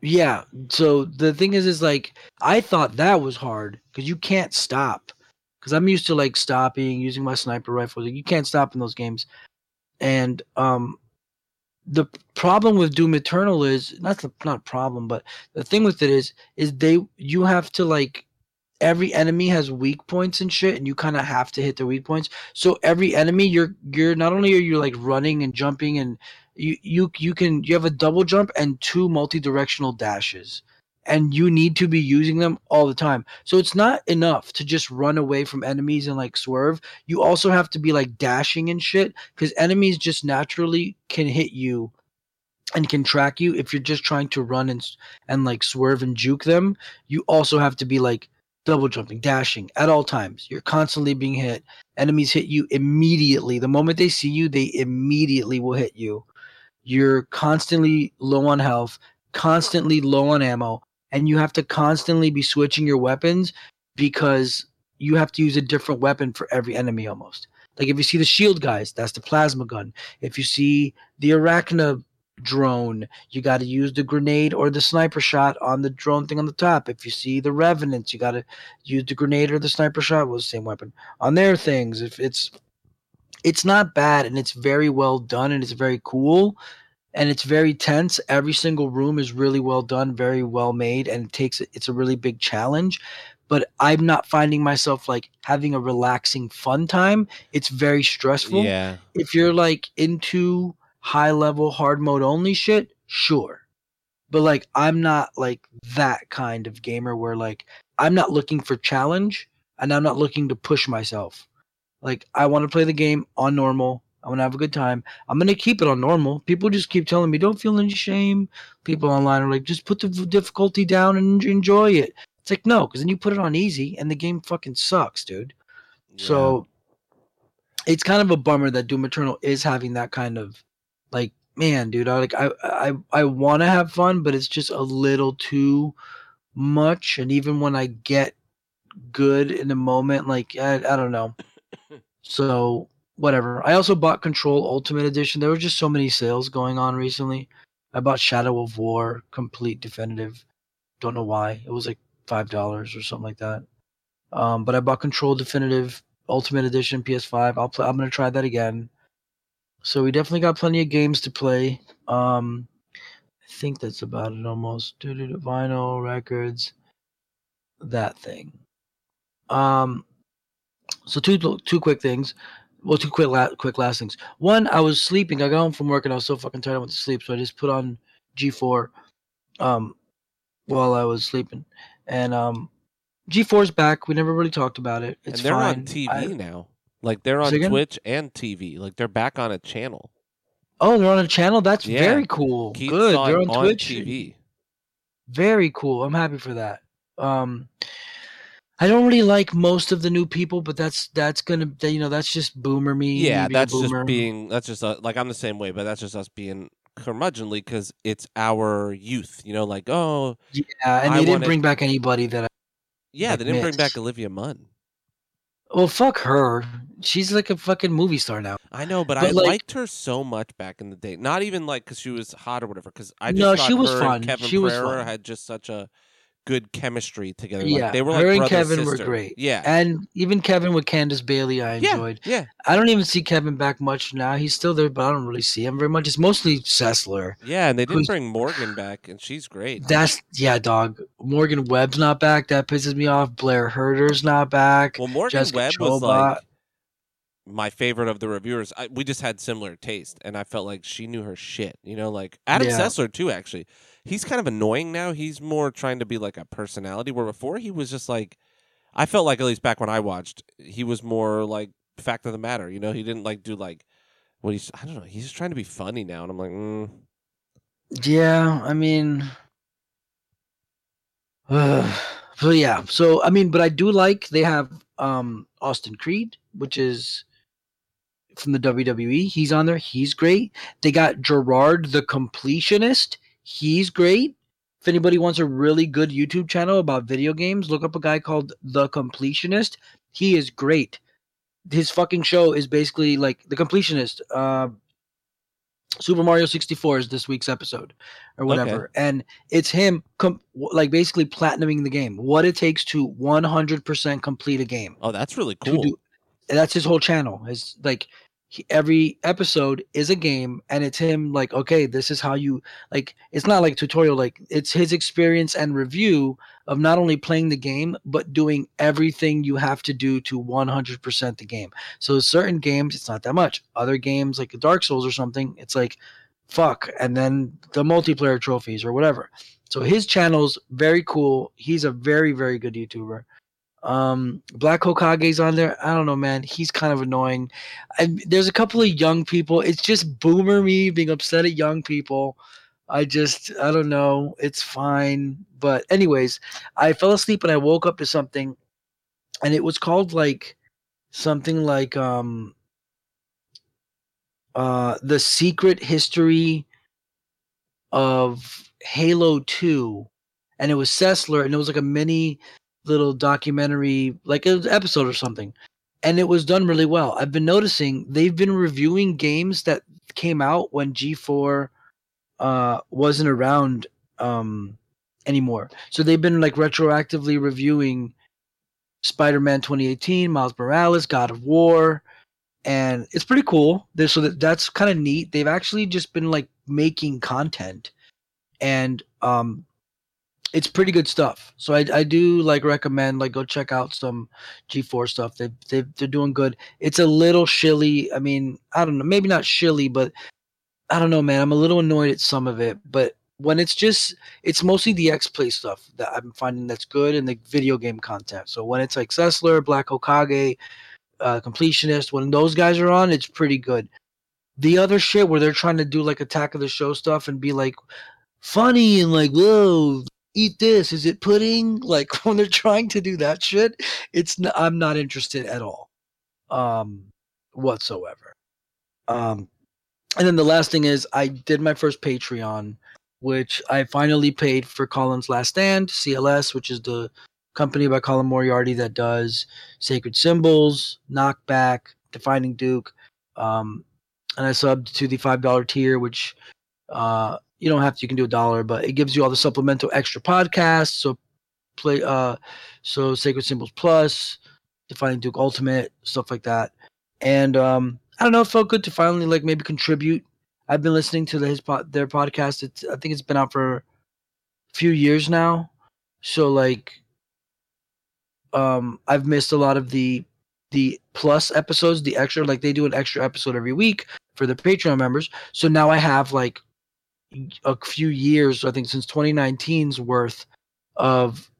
Yeah. So the thing is, is like I thought that was hard because you can't stop. Because I'm used to like stopping using my sniper rifle. Like, you can't stop in those games. And um, the problem with Doom Eternal is not the not problem, but the thing with it is is they you have to like every enemy has weak points and shit, and you kind of have to hit the weak points. So every enemy, you're you're not only are you like running and jumping and you you you can you have a double jump and two multi-directional dashes and you need to be using them all the time. So it's not enough to just run away from enemies and like swerve. You also have to be like dashing and shit because enemies just naturally can hit you and can track you if you're just trying to run and and like swerve and juke them. You also have to be like double jumping, dashing at all times. You're constantly being hit. Enemies hit you immediately. The moment they see you, they immediately will hit you. You're constantly low on health, constantly low on ammo, and you have to constantly be switching your weapons because you have to use a different weapon for every enemy almost. Like if you see the shield guys, that's the plasma gun. If you see the arachna drone, you got to use the grenade or the sniper shot on the drone thing on the top. If you see the revenants, you got to use the grenade or the sniper shot was the same weapon on their things. If it's it's not bad and it's very well done and it's very cool and it's very tense. Every single room is really well done, very well made, and it takes it's a really big challenge. But I'm not finding myself like having a relaxing fun time. It's very stressful. Yeah. If you're like into high level hard mode only shit, sure. But like I'm not like that kind of gamer where like I'm not looking for challenge and I'm not looking to push myself. Like I want to play the game on normal. I want to have a good time. I'm gonna keep it on normal. People just keep telling me, "Don't feel any shame." People online are like, "Just put the difficulty down and enjoy it." It's like no, because then you put it on easy and the game fucking sucks, dude. So it's kind of a bummer that Doom Eternal is having that kind of like, man, dude. I like I I I want to have fun, but it's just a little too much. And even when I get good in the moment, like I, I don't know. So whatever. I also bought Control Ultimate Edition. There were just so many sales going on recently. I bought Shadow of War Complete Definitive. Don't know why. It was like five dollars or something like that. Um, but I bought Control Definitive Ultimate Edition PS5. I'll play. I'm gonna try that again. So we definitely got plenty of games to play. Um, I think that's about it almost. Doo-doo-doo, Vinyl records, that thing. Um, so two two quick things. Well, two quick la- quick last things. One, I was sleeping. I got home from work and I was so fucking tired I went to sleep. So I just put on G4, um, while I was sleeping, and um, G4's back. We never really talked about it. It's and they're fine. on TV I- now. Like they're on? Twitch and TV. Like they're back on a channel. oh, they're on a channel. That's Yeah. very cool. Keith Good. They're it on, Twitch. TV. Very cool. I'm happy for that. Um, I don't really like most of the new people, but that's that's gonna you know that's just boomer me. Yeah, me that's just being. That's just uh, like I'm the same way, but that's just us being curmudgeonly because it's our youth. You know, like oh yeah, and I they didn't wanted- bring back anybody that. I, yeah, Like they didn't bring back Olivia Munn. Well, fuck her. She's like a fucking movie star now. I know, but, But, I like- liked her so much back in the day. Not even like because she was hot or whatever. Because I just No, thought she was her fun. Kevin She was fun. had just such a good chemistry together. Yeah, like, they were her like and brother, Kevin were great. Yeah, And even Kevin with Candace Bailey, I enjoyed. yeah, I don't even see Kevin back much now. He's still there, but I don't really see him very much. It's mostly Sessler. yeah. And they didn't bring Morgan back, and she's great. That's yeah, dog. Morgan Webb's not back. That pisses me off. Blair Herter's not back. Well, Morgan Jessica Webb was like my favorite of the reviewers. I, we just had similar taste, and I felt like she knew her shit. You know, like Adam Yeah. Sessler too. Actually, he's kind of annoying now. He's more trying to be like a personality, where before he was just like, I felt like at least back when I watched, he was more like fact of the matter. You know, he didn't like do like what he's. I don't know. He's just trying to be funny now, and I'm like, mm, Yeah, I mean, so yeah. So I mean, but I do like they have um Austin Creed, which is from the WWE. He's on there. He's great. They got Jirard the Completionist. He's great. If anybody wants a really good YouTube channel about video games, look up a guy called The Completionist. He is great. His fucking show is basically like The Completionist. Uh, Super Mario 64 is this week's episode or whatever. And it's him com- like basically platinuming the game. What it takes to 100% complete a game oh, that's really cool. do that's his whole channel is like he, every episode is a game and it's him like okay this is how you like it's not like tutorial like it's his experience and review of not only playing the game but doing everything you have to do to 100% the game so certain games it's not that much other games like dark souls or something it's like fuck, and then the multiplayer trophies or whatever. So his channel's very cool. He's a very very good YouTuber. Um, Black Hokage's on there. I don't know, man. He's kind of annoying. And there's a couple of young people. It's just boomer me being upset at young people. I just I don't know. It's fine. But anyways, I fell asleep and I woke up to something, and it was called like something like um uh the secret history of Halo 2 and it was Sessler and it was like a mini little documentary like an episode or something and it was done really well. I've been noticing they've been reviewing games that came out when G4 uh wasn't around um anymore. So they've been like retroactively reviewing Spider-Man 2018, Miles Morales, God of War, and it's pretty cool. So that, that's kind of neat. They've actually just been like making content, and um, it's pretty good stuff. So I, I do like recommend like go check out some G4 stuff. They they they're doing good. It's a little shilly. I mean, I don't know, maybe not shilly, but I don't know, man. I'm a little annoyed at some of it, but when it's just it's mostly the X Play stuff that I'm finding that's good and the video game content. So when it's like Sessler, Black Hokage, uh, Completionist, when those guys are on, it's pretty good. The other shit where they're trying to do like Attack of the Show stuff and be like funny and like whoa eat this is it pudding like when they're trying to do that shit it's n- i'm not interested at all um whatsoever um and then the last thing is i did my first patreon which I finally paid for Colin's Last Stand, CLS, which is the company by Colin Moriarty that does Sacred Symbols, Knockback, Defining Duke. Um, and I subbed to the $5 tier, which uh, you don't have to, you can do a dollar, but it gives you all the supplemental extra podcasts. So play, uh, so Sacred Symbols Plus, Defining Duke Ultimate, stuff like that. And um, I don't know, it felt good to finally like maybe contribute I've been listening to his pod, their podcast. It's I think it's been out for a few years now. So like um I've missed a lot of the the plus episodes, the extra like they do an extra episode every week for the Patreon members. So now I have like a few years, I think since 2019's worth of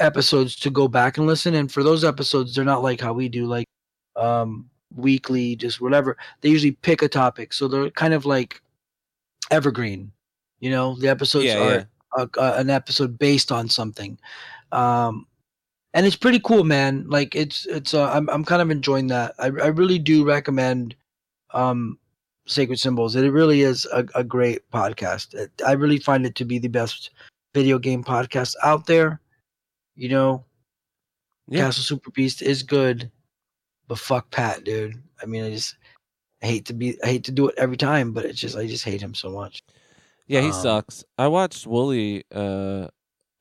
episodes to go back and listen and for those episodes they're not like how we do like um weekly, just whatever. They usually pick a topic, so they're kind of like evergreen. You know, the episodes Yeah, are yeah. A, a- an episode based on something, um, and it's pretty cool, man. Like it's it's uh, I'm I'm kind of enjoying that. I I really do recommend um, Sacred Symbols. It really is a, a great podcast. It, I really find it to be the best video game podcast out there. You know, Yeah. Castle Super Beast is good, but fuck Pat, dude. I mean, I just I hate to be I hate to do it every time, but it's just I just hate him so much. Yeah, he Um, sucks. I watched Woolie uh,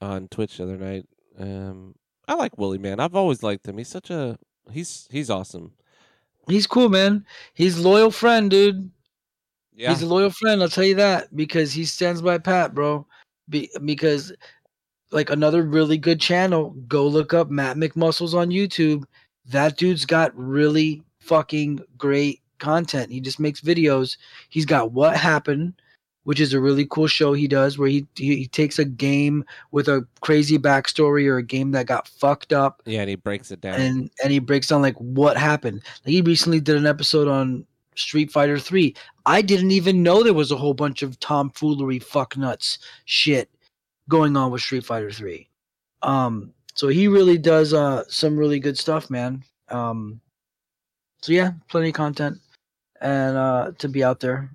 on Twitch the other night. Um, I like Woolie, man. I've always liked him. He's such a he's he's awesome. He's cool, man. He's loyal friend, dude. Yeah, He's a loyal friend. I'll tell you that because he stands by Pat, bro. Be, because like another really good channel, go look up Matt McMuscles on YouTube. That dude's got really fucking great content. He just makes videos. He's got What Happened, which is a really cool show he does where he he, he takes a game with a crazy backstory or a game that got fucked up yeah, and he breaks it down. and and he breaks down like what happened. Like he recently did an episode on Street Fighter 3. I didn't even know there was a whole bunch of tomfoolery fuck nuts shit going on with Street Fighter 3. Um so he really does uh some really good stuff, man. Um so yeah, plenty of content and uh to be out there.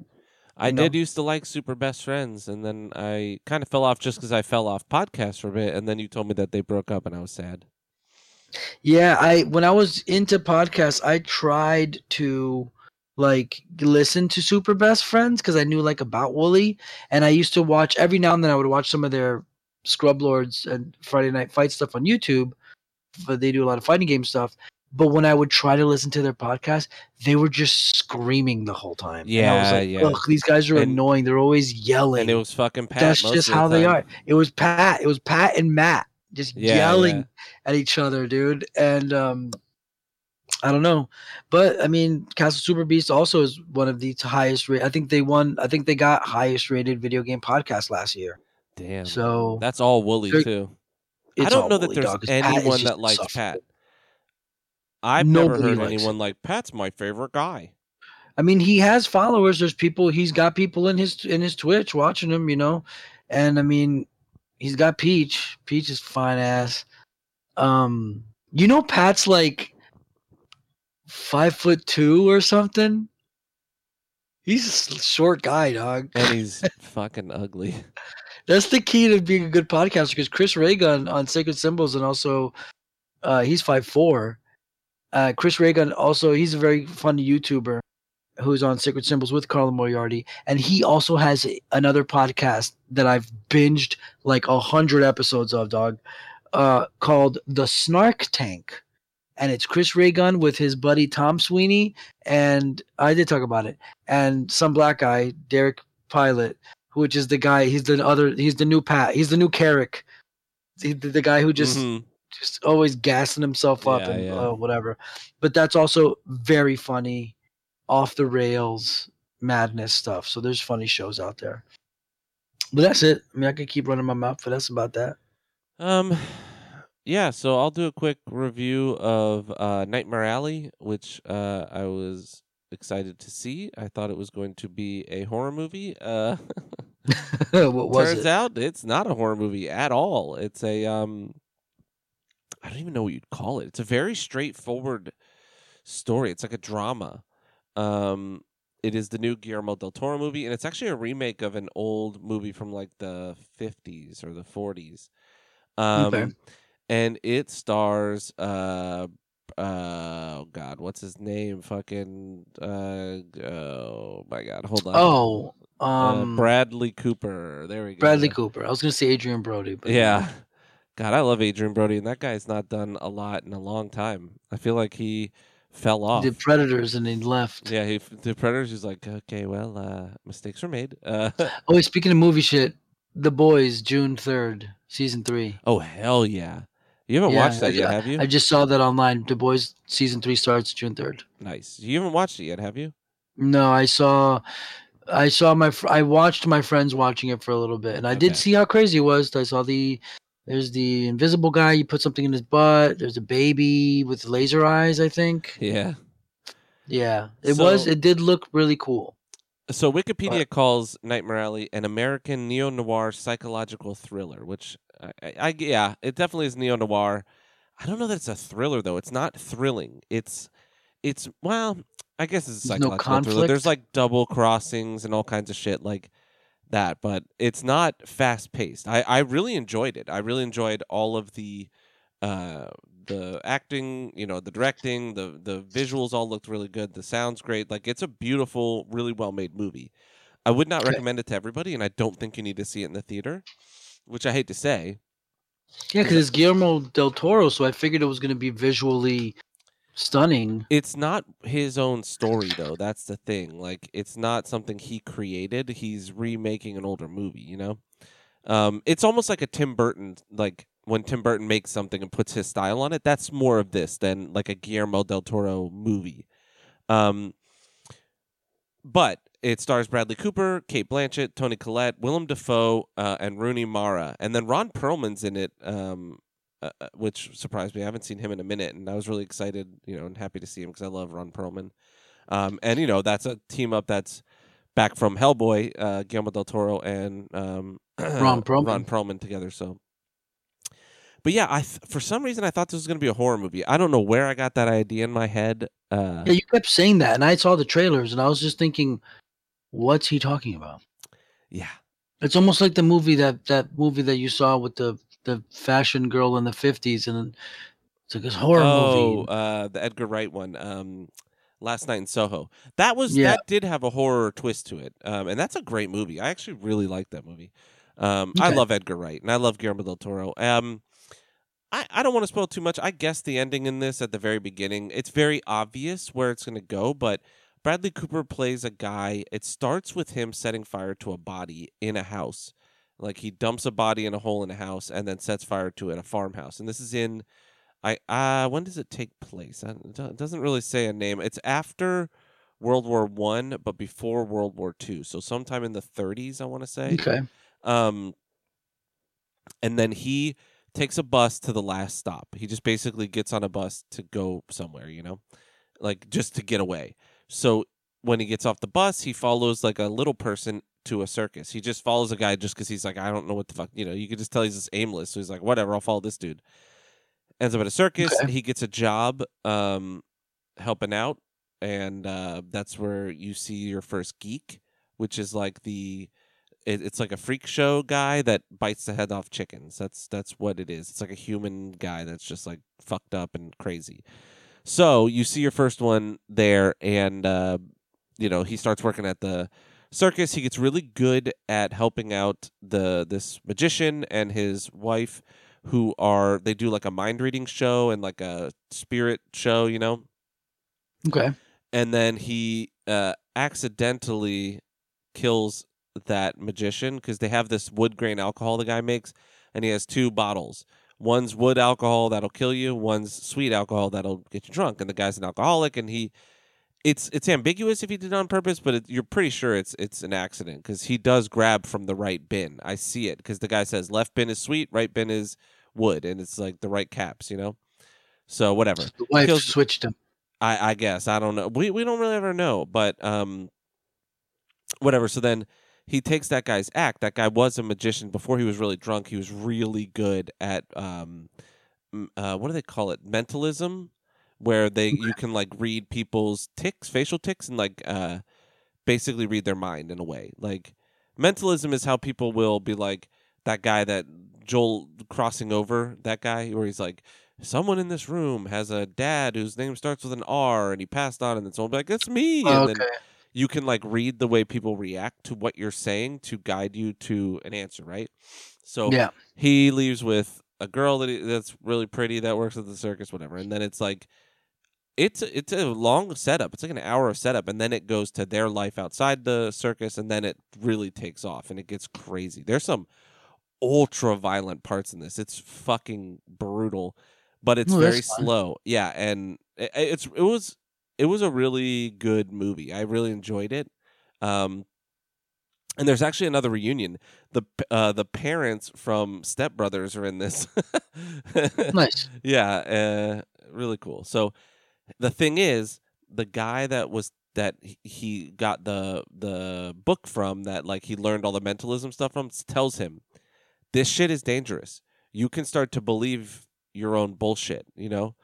I did used to like Super Best Friends, and then I kind of fell off just because I fell off podcasts for a bit, and then you told me that they broke up, and I was sad. Yeah, I when I was into podcasts, I tried to like listen to Super Best Friends because I knew like about Woolie, and I used to watch every now and then. I would watch some of their Scrub Lords and Friday Night Fight stuff on YouTube, but they do a lot of fighting game stuff. But when I would try to listen to their podcast, they were just screaming the whole time. And I was Yeah, like, yeah. Ugh, these guys are And- annoying. They're always yelling. And it was fucking Pat. That's just of the how they are. It was Pat. It was Pat and Matt just Yeah, yelling yeah. at each other, dude. And um I don't know, but I mean, Castle Super Beast also is one of the highest rate. I think they won. I think they got highest rated video game podcast last year. Damn. So That's all Woolie too. I don't know that there's Dog, 'cause Pat is anyone that likes Pat. I've never Nobody heard likes anyone like Pat's my favorite guy. I mean, he has followers. There's people. He's got people in his in his Twitch watching him. You know, and I mean, he's got Peach. Peach is fine ass. Um, you know, Pat's like five foot two or something. He's a short guy, dog. And he's fucking ugly. That's the key to being a good podcaster. Because Chris Ray Gun on Sacred Symbols, and also uh, he's five four. Uh, Chris Ray Gun also he's a very funny YouTuber who's on Sacred Symbols with Colin Moriarty, and he also has another podcast that I've binged like a hundred episodes of, dog, uh, called The Snark Tank, and it's Chris Ray Gun with his buddy Tom Sweeney, and I did talk about it, and some black guy Derek Pilot, which is the guy. He's the other. He's the new Pat. He's the new Carrick. The, the guy who just Mhm. Just always gassing himself up Yeah, and yeah. Uh, whatever. But that's also very funny, off the rails madness stuff. So there's funny shows out there. But that's it. I mean, I could keep running my mouth, but that's about that. Um, yeah. So I'll do a quick review of uh, Nightmare Alley, which uh, I was excited to see. I thought it was going to be a horror movie. Uh, what was turns it? out it's not a horror movie at all. It's a um, I don't even know what you'd call it. It's a very straightforward story. It's like a drama. Um, it is the new Guillermo del Toro movie, and it's actually a remake of an old movie from like the fifties or the forties. Um, Okay. and it stars uh. Uh, oh God, what's his name? Fucking uh, oh my God, hold on. Oh, Uh, um, Bradley Cooper. There we go. Bradley Cooper. I was gonna say Adrien Brody, but Yeah. God, I love Adrien Brody, and that guy's not done a lot in a long time. I feel like he fell off. the Predators and he left. yeah, he the Predators. He's like, okay, well, uh, mistakes were made. Uh, Oh, speaking of movie shit, The Boys, June third, season three. oh hell yeah! You haven't Yeah, watched that I- yet, have you? I just saw that online. The Boys season three starts June third. nice. You haven't watched it yet, have you? No, I saw, I saw my, I watched my friends watching it for a little bit, and I Okay. did see how crazy it was. I saw the, there's the invisible guy. You put something in his butt. There's a baby with laser eyes. I think. Yeah. Yeah, it was. It did look really cool. So Wikipedia calls Nightmare Alley an American neo noir psychological thriller, which I, I, yeah, it definitely is neo noir. I don't know that it's a thriller though. It's not thrilling. It's it's well, I guess it's a There's no psychological thriller. There's like double crossings and all kinds of shit like that, but it's not fast paced. I I really enjoyed it. I really enjoyed all of the uh the acting, you know, the directing, the the visuals all looked really good. The sounds great. Like it's a beautiful, really well made movie. I would not recommend it to everybody, and I don't think you need to see it in the theater, which I hate to say. Yeah, because it's Guillermo del Toro, so I figured it was going to be visually stunning. It's not his own story though. That's the thing. Like it's not something he created. He's remaking an older movie, you know? Um it's almost like a Tim Burton like when Tim Burton makes something and puts his style on it, that's more of this than like a Guillermo del Toro movie. Um but it stars Bradley Cooper, Cate Blanchett, Toni Collette, Willem Dafoe, uh, and Rooney Mara, and then Ron Perlman's in it, um, uh, uh, which surprised me. I haven't seen him in a minute, and I was really excited, you know, and happy to see him because I love Ron Perlman. Um, and you know, that's a team up that's back from Hellboy, uh, Guillermo del Toro and um, Ron Perlman. Ron Perlman together. So, but yeah, I th- for some reason I thought this was going to be a horror movie. I don't know where I got that idea in my head. Uh, Yeah, you kept saying that, and I saw the trailers, and I was just thinking, what's he talking about? yeah. It's almost like the movie that that movie that you saw with the the fashion girl in the fifties, and it's like this horror oh, movie. uh, the Edgar Wright one. Um, Last Night in Soho. That was Yeah. that did have a horror twist to it, um, and that's a great movie. I actually really like that movie. Um, I love Edgar Wright and I love Guillermo del Toro. Um, I, I don't want to spoil too much. I guess the ending in this at the very beginning, it's very obvious where it's going to go, but Bradley Cooper plays a guy. It starts with him setting fire to a body in a house. Like he dumps a body in a hole in a house and then sets fire to it, a farmhouse. And this is in I uh when does it take place? It it doesn't really say a name. It's after World War One, but before World War Two. So sometime in the 30s, I want to say. Okay. Um, and then he takes a bus to the last stop. He just basically gets on a bus to go somewhere, you know, like just to get away. So when he gets off the bus, he follows like a little person to a circus. He just follows a guy just because he's like, I don't know what the fuck, you know, you could just tell he's just aimless. So he's like, whatever, I'll follow this dude. Ends up at a circus. Okay. He gets a job um, helping out. And uh, that's where you see your first geek, which is like the it, it's like a freak show guy that bites the head off chickens. That's that's what it is. It's like a human guy that's just like fucked up and crazy. So you see your first one there, and uh, you know he starts working at the circus. He gets really good at helping out the this magician and his wife, who are they do like a mind reading show and like a spirit show, you know Okay. and then he uh, accidentally kills that magician because they have this wood grain alcohol the guy makes, and he has two bottles. One's wood alcohol that'll kill you. One's sweet alcohol that'll get you drunk. And the guy's an alcoholic, and he, it's it's ambiguous if he did it on purpose, but it, you're pretty sure it's it's an accident because he does grab from the right bin. I see it because the guy says left bin is sweet, right bin is wood, and it's like the right caps, you know. So whatever. The wife Kills- switched him. I, I guess I don't know. We we don't really ever know, but um, whatever. So then he takes that guy's act. That guy was a magician before he was really drunk. He was really good at um, uh, what do they call it? Mentalism, where they you can like read people's ticks, facial ticks, and like uh, basically read their mind in a way. Like mentalism is how people will be like that guy that Joel crossing over that guy where he's like someone in this room has a dad whose name starts with an R and he passed on and then someone will be like it's me and okay. then you can like read the way people react to what you're saying to guide you to an answer right so yeah. he leaves with a girl that he, that's really pretty that works at the circus whatever and then it's like it's it's a long setup it's like an hour of setup and then it goes to their life outside the circus and then it really takes off and it gets crazy there's some ultra violent parts in this it's fucking brutal but it's Oh, very slow yeah and it, it's it was it was a really good movie i really enjoyed it um and there's actually another reunion. The uh, the parents from Step Brothers are in this. Nice. yeah, uh, really cool. So the thing is, the guy that was that he- got the the book from that like he learned all the mentalism stuff from tells him this shit is dangerous. You can start to believe your own bullshit, you know,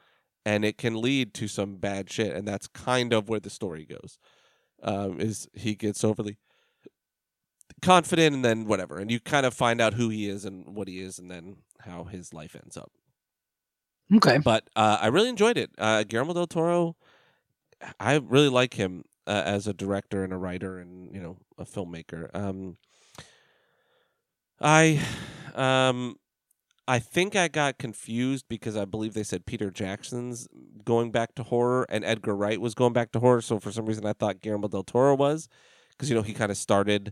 and it can lead to some bad shit. And that's kind of where the story goes. Um, is he gets overly confident and then whatever, and you kind of find out who he is and what he is, and then how his life ends up. Okay. But uh, I really enjoyed it. Uh, Guillermo del Toro, I really like him uh, as a director and a writer and you know a filmmaker. Um, I, um, I think I got confused because I believe they said Peter Jackson's going back to horror and Edgar Wright was going back to horror. So for some reason I thought Guillermo del Toro was because you know he kind of started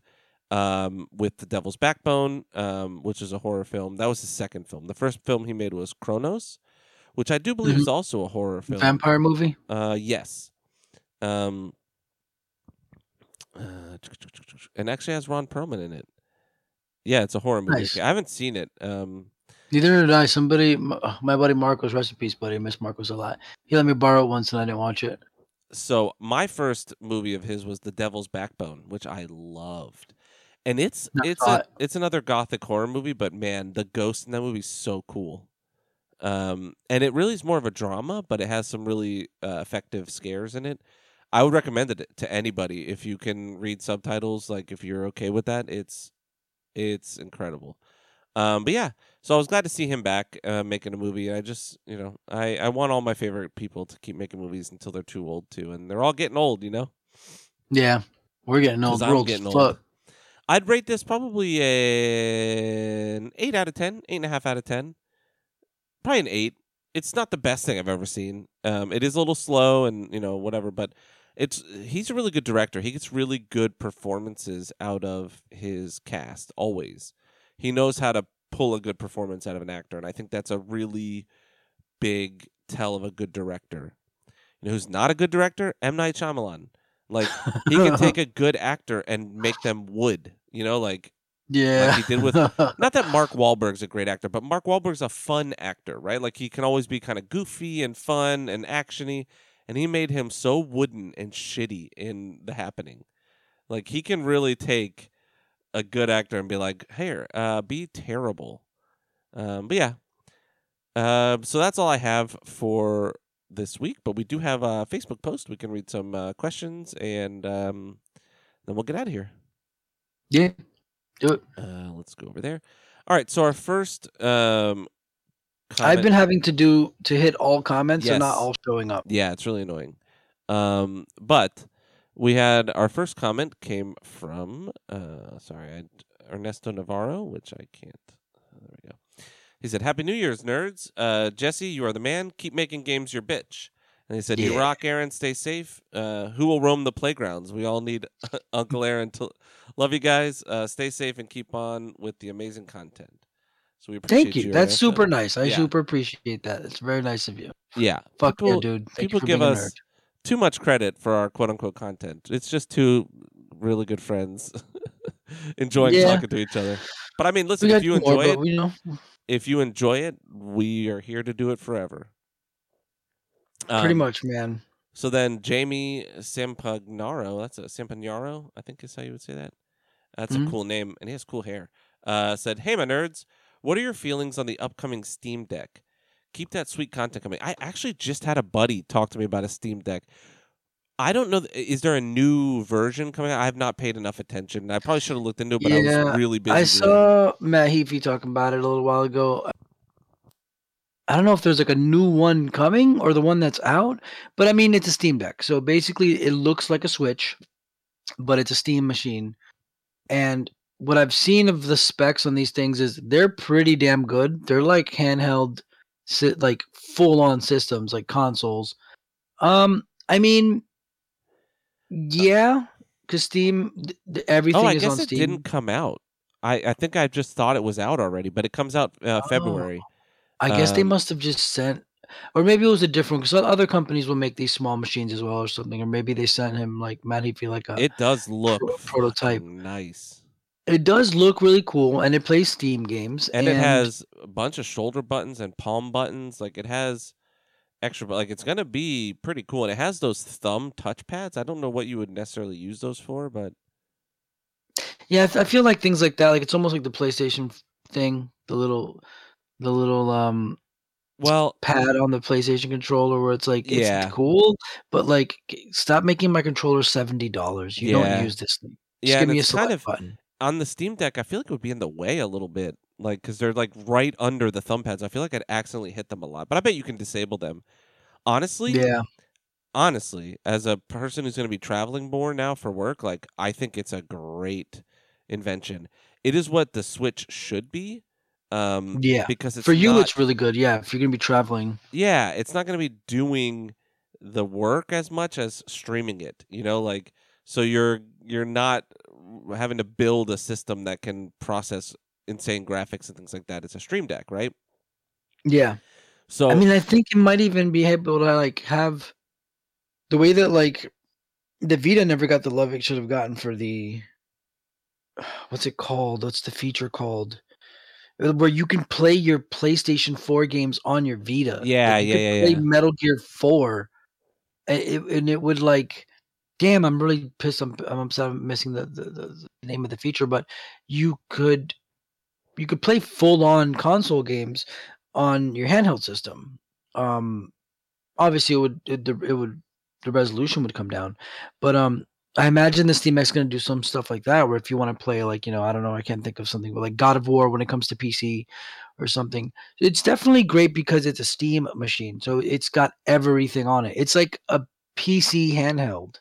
um, with The Devil's Backbone, um, which is a horror film. That was his second film. The first film he made was Cronos, which I do believe is also a horror film. Vampire movie. Uh, yes. Um, uh, and actually has Ron Perlman in it. Yeah, it's a horror movie. Nice. I haven't seen it. Um, Neither did I. Somebody, uh, my buddy Marcos, rest in buddy. I miss Marcos a lot. He let me borrow it once and I didn't watch it. so my first movie of his was The Devil's Backbone, which I loved. And it's it's a, it. it's another gothic horror movie, but man, the ghost in that movie is so cool. Um, and it really is more of a drama, but it has some really uh, effective scares in it. I would recommend it to anybody if you can read subtitles. Like if you're okay with that, it's it's incredible. Um, but yeah, so I was glad to see him back uh, making a movie. I just you know I I want all my favorite people to keep making movies until they're too old to, and they're all getting old, you know. Yeah, we're getting old. We're getting old. fuck. I'd rate this probably an eight out of ten, eight and a half out of ten, probably an eight. It's not the best thing I've ever seen. Um, it is a little slow and you know whatever, but it's he's a really good director. He gets really good performances out of his cast always. He knows how to pull a good performance out of an actor, and I think that's a really big tell of a good director. You know who's not a good director? M Night Shyamalan. Like he can take a good actor and make them wood. You know, like yeah. he did with- not that Mark Wahlberg's a great actor, but Mark Wahlberg's a fun actor, right? Like he can always be kind of goofy and fun and actiony, and he made him so wooden and shitty in The Happening. Like he can really take a good actor and be like, "Here, uh, be terrible." Um, but yeah, um, so that's all I have for this week. But we do have a Facebook post. We can read some uh, questions, and um, then we'll get out of here. yeah. Do it. Uh, let's go over there. All right. So our first um, I've been having to do to hit all comments and not all showing up. Yeah, it's really annoying. Um, but we had our first comment came from uh, sorry, I, Ernesto Navarro, which I can't. uh, there we go. He said, "Happy New Year's, nerds. Uh, Jesse, you are the man. Keep making games your bitch." And he said, "You rock, Aaron. Stay safe. Uh, who will roam the playgrounds? We all need Uncle Aaron to love you guys. Uh, stay safe and keep on with the amazing content." So we appreciate Thank you. you That's super nice. I Yeah. super appreciate that. It's very nice of you. Yeah, Fuck People- yeah, dude. Thank people you give us too much credit for our quote unquote content. It's just two really good friends enjoying Yeah. talking to each other. But I mean, listen, if you two more, enjoy it, we know. if you enjoy it, we are here to do it forever. Pretty Um, much, man. So then Jamie Sampagnaro, that's a Sampagnaro, I think is how you would say that. That's a Mhm. cool name, and he has cool hair. Uh, said, "Hey, my nerds, what are your feelings on the upcoming Steam Deck? Keep that sweet content coming." I actually just had a buddy talk to me about a Steam Deck. I don't know. Is there a new version coming out? I have not paid enough attention. I probably should have looked into it, but I was really busy. I saw Matt Heafy talking about it a little while ago. I don't know if there's like a new one coming or the one that's out, but I mean it's a Steam Deck. So basically it looks like a Switch, but it's a Steam machine. And what I've seen of the specs on these things is they're pretty damn good. They're like handheld like full on systems like consoles. Um I mean yeah, cuz Steam th- th- everything Oh, I is guess on it Steam. didn't come out. I, I think I just thought it was out already, but it comes out uh, Oh. I guess they Um, must have just sent, or maybe it was a different because other companies will make these small machines as well or something, or maybe they sent him like Matt Heafy like a. It, does look pro- prototype. nice. It does look really cool, and it plays Steam games, and, it has a bunch of shoulder buttons and palm buttons. Like it has extra, but like it's gonna be pretty cool. And it has those thumb touch pads. I don't know what you would necessarily use those for, but Yeah, I feel like things like that. Like it's almost like the PlayStation thing, the little, the little um well, pad on the PlayStation controller, where it's like it's Yeah. cool, but like stop making my controller seventy dollars. You Yeah. don't use this thing. Just yeah, give me a it's kind of button. on the Steam Deck. I feel like it would be in the way a little bit, like because they're like right under the thumb pads. I feel like I'd accidentally hit them a lot, but I bet you can disable them. Honestly, Yeah, honestly, as a person who's going to be traveling more now for work, like I think it's a great invention. It is what the Switch should be. Um, yeah. because it's For you, not, it's really good. Yeah, if you're gonna be traveling. yeah, it's not going to be doing the work as much as streaming it. You know, like so you're you're not having to build a system that can process insane graphics and things like that. It's a Stream Deck, right? Yeah. So I mean, I think it might even be able to like have the way that like the Vita never got the love it should have gotten for the what's it called? What's the feature called? Where you can play your PlayStation 4 games on your Vita. Like, Yeah, you yeah, could yeah, Play yeah. Metal Gear 4, and it, and it would like, damn, I'm really pissed. I'm, I'm upset. I'm missing the, the, the name of the feature, but you could you could play full on console games on your handheld system. Um, obviously, it would it, the it would the resolution would come down, but um, I imagine the Steam Deck's going to do some stuff like that, where if you want to play like you know I don't know I can't think of something, but like God of War when it comes to PC or something, it's definitely great because it's a Steam machine, so it's got everything on it. It's like a PC handheld.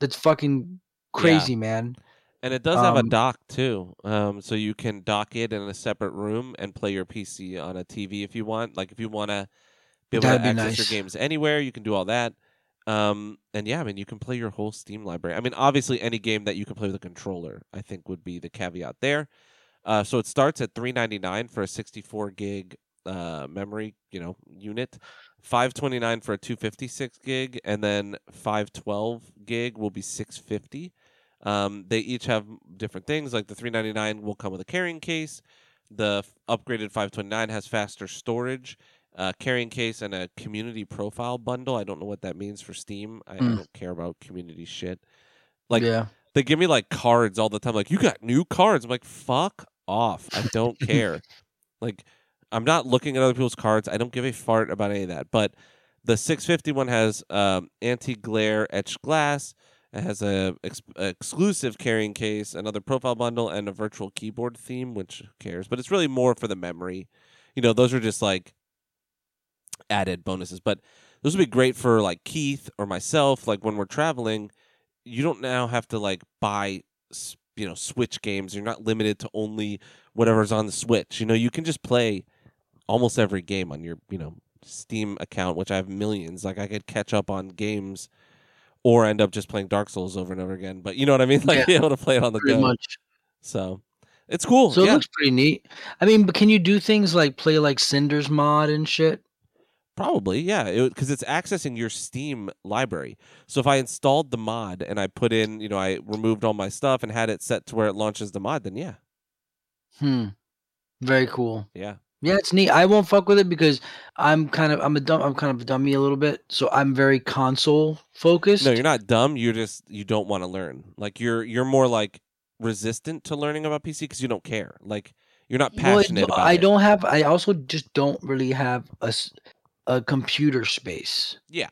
That's fucking crazy, man. And it does have a Um, dock too, um, so you can dock it in a separate room and play your PC on a TV if you want. Like if you want to be able to be access nice. your games anywhere, you can do all that. Um, and yeah, I mean, you can play your whole Steam library. I mean, obviously, any game that you can play with a controller, I think, would be the caveat there. Uh, so it starts at three ninety nine for a sixty four gig uh, memory, you know, unit. 529 for a 256 gig, and then 512 gig will be 650. Um, they each have different things. Like the 399 will come with a carrying case. The upgraded 529 has faster storage, uh, carrying case, and a community profile bundle. I don't know what that means for Steam. I, I Mm. don't care about community shit. Like yeah, they give me like cards all the time. Like you got new cards. I'm like fuck off. I don't care. like I'm not looking at other people's cards. I don't give a fart about any of that. But the 650 one has um, anti-glare etched glass. It has a ex- exclusive carrying case, another profile bundle, and a virtual keyboard theme. Which cares? But it's really more for the memory. You know, those are just like added bonuses. But those would be great for like Keith or myself. Like when we're traveling, you don't now have to like buy you know Switch games. You're not limited to only whatever's on the Switch. You know, you can just play almost every game on your you know Steam account, which I have millions. Like I could catch up on games. Or end up just playing Dark Souls over and over again, but you know what I mean. Like Yeah. be able to play it on the go. much. So it's cool. So it yeah, looks pretty neat. I mean, but can you do things like play like Cinder's mod and shit? Probably, yeah, because it's accessing your Steam library. So if I installed the mod and I put in, you know, I removed all my stuff and had it set to where it launches the mod, then yeah, Hmm. Very cool. yeah, Yeah, it's neat. I won't fuck with it because I'm kind of I'm a dumb I'm kind of a dummy a little bit. So I'm very console focused. no, you're not dumb. You're just you don't want to learn. Like you're you're more like resistant to learning about PC because you don't care. Like you're not Well, passionate about it. I it. don't have. I also just don't really have a, a computer space. Yeah,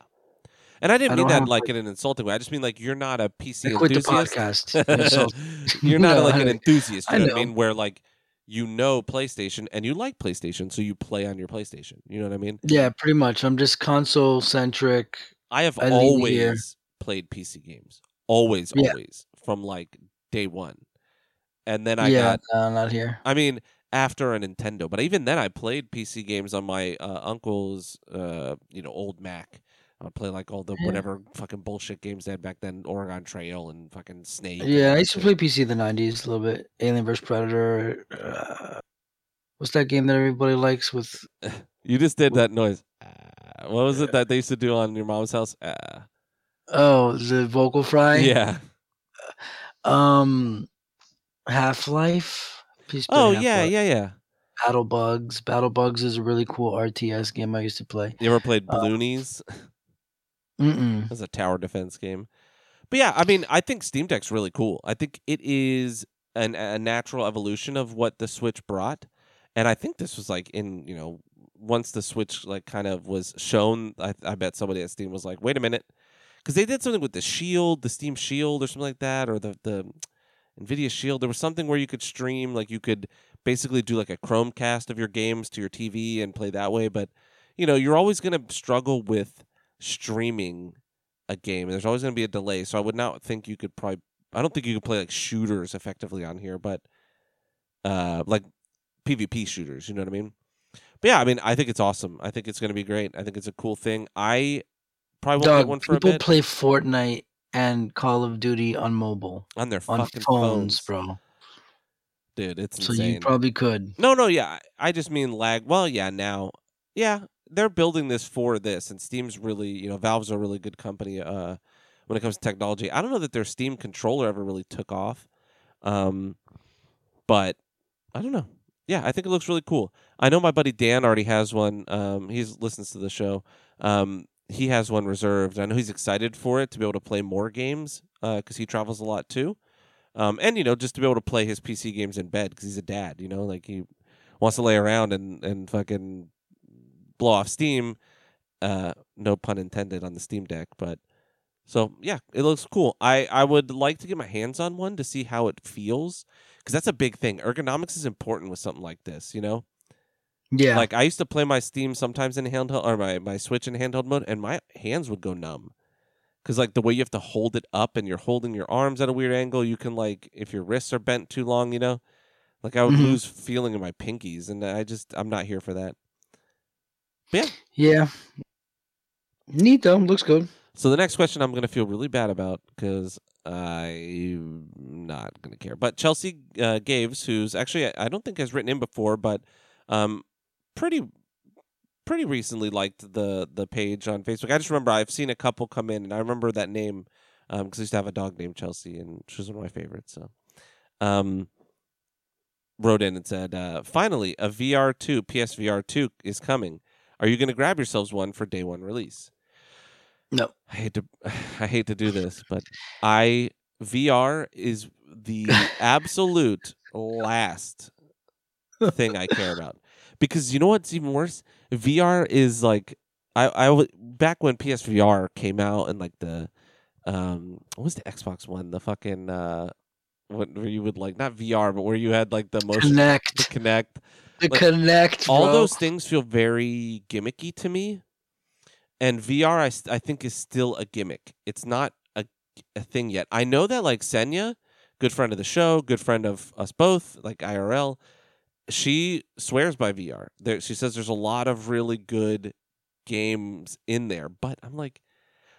and I didn't I mean that like in an insulting way. I just mean like you're not a PC I quit the enthusiast. podcast. You're not No, like an enthusiast. You I know, what I mean? Where like you know PlayStation and you like PlayStation, so you play on your PlayStation. You know what I mean? yeah, pretty much. I'm just console centric. I have I always played PC games. Always, Yeah. always from like day one. And then I yeah, got. no, not here. I mean, after a Nintendo, but even then, I played PC games on my uh, uncle's, uh, you know, old Mac. I would play like all the Yeah. whatever fucking bullshit games they had back then, Oregon Trail and fucking Snake. Yeah, I used to play PC in the '90s a little bit. Alien vs Predator. Uh, what's that game that everybody likes with? You just did that noise. Uh, what was it that they used to do on your mom's house? Uh, Oh, the vocal fry. yeah. Um, Half Life. Oh yeah, yeah, yeah. Battle Bugs. Battle Bugs is a really cool RTS game I used to play. You ever played Uh, Bloonies? Mm-mm. That's a tower defense game. But yeah, I mean, I think Steam Deck's really cool. I think it is an, a natural evolution of what the Switch brought, and I think this was like in you know once the Switch like kind of was shown, I, I bet somebody at Steam was like, wait a minute, because they did something with the Shield, the Steam Shield, or something like that, or the the Nvidia Shield. There was something where you could stream, like you could basically do like a Chromecast of your games to your TV and play that way. But you know, you're always going to struggle with streaming a game. There's always going to be a delay, so I would not think you could probably. I don't think you could play like shooters effectively on here, but uh, like PvP shooters. You know what I mean? But yeah, I mean, I think it's awesome. I think it's going to be great. I think it's a cool thing. I probably won't get Dog, one for a bit play Fortnite and Call of Duty on mobile on their on fucking phones, bro. dude. It's So insane. you probably could. No, no, yeah. I I just mean lag. Well, yeah, now. Yeah, they're building this for this and Steam's really, you know, Valve's a really good company uh when it comes to technology. I don't know that their Steam controller ever really took off. Um but I don't know. Yeah, I think it looks really cool. I know my buddy Dan already has one. Um he's listens to the show. Um he has one reserved. I know he's excited for it to be able to play more games uh cuz he travels a lot too. Um and you know, just to be able to play his PC games in bed cuz he's a dad, you know, like he wants to lay around and and fucking blow off steam. Uh, no pun intended on the Steam Deck, but so yeah, it looks cool. I I would like to get my hands on one to see how it feels because that's a big thing. Ergonomics is important with something like this, you know. Yeah. Like I used to play my Steam sometimes in handheld or my my Switch in handheld mode, and my hands would go numb. Cause like the way you have to hold it up and you're holding your arms at a weird angle, you can like if your wrists are bent too long, you know, like I would Mhm. lose feeling in my pinkies, and I just I'm not here for that. yeah. Yeah. Neat though. Looks good. So the next question I'm going to feel really bad about because I'm not going to care. But Chelsea uh, Gaves, who's actually I don't think has written in before, but um, pretty pretty recently liked the the page on Facebook. I just remember I've seen a couple come in, and I remember that name because I used to have a dog named Chelsea, and she was one of my favorites. So, um, wrote in and said, uh, "Finally, a VR two PSVR two is coming. Are you going to grab yourselves one for day one release?" No. I hate to I hate to do this, but I VR is the absolute last thing I care about. Because you know what's even worse? VR is like I I w- back when PSVR came out and like the um what was the Xbox one? The fucking uh what where you would like not VR but where you had like the motion Kinect. the Kinect The like, Kinect. all bro. those things feel very gimmicky to me and vr I, st- I think is still a gimmick it's not a, a thing yet i know that like senya good friend of the show good friend of us both like irl she swears by vr there she says there's a lot of really good games in there but i'm like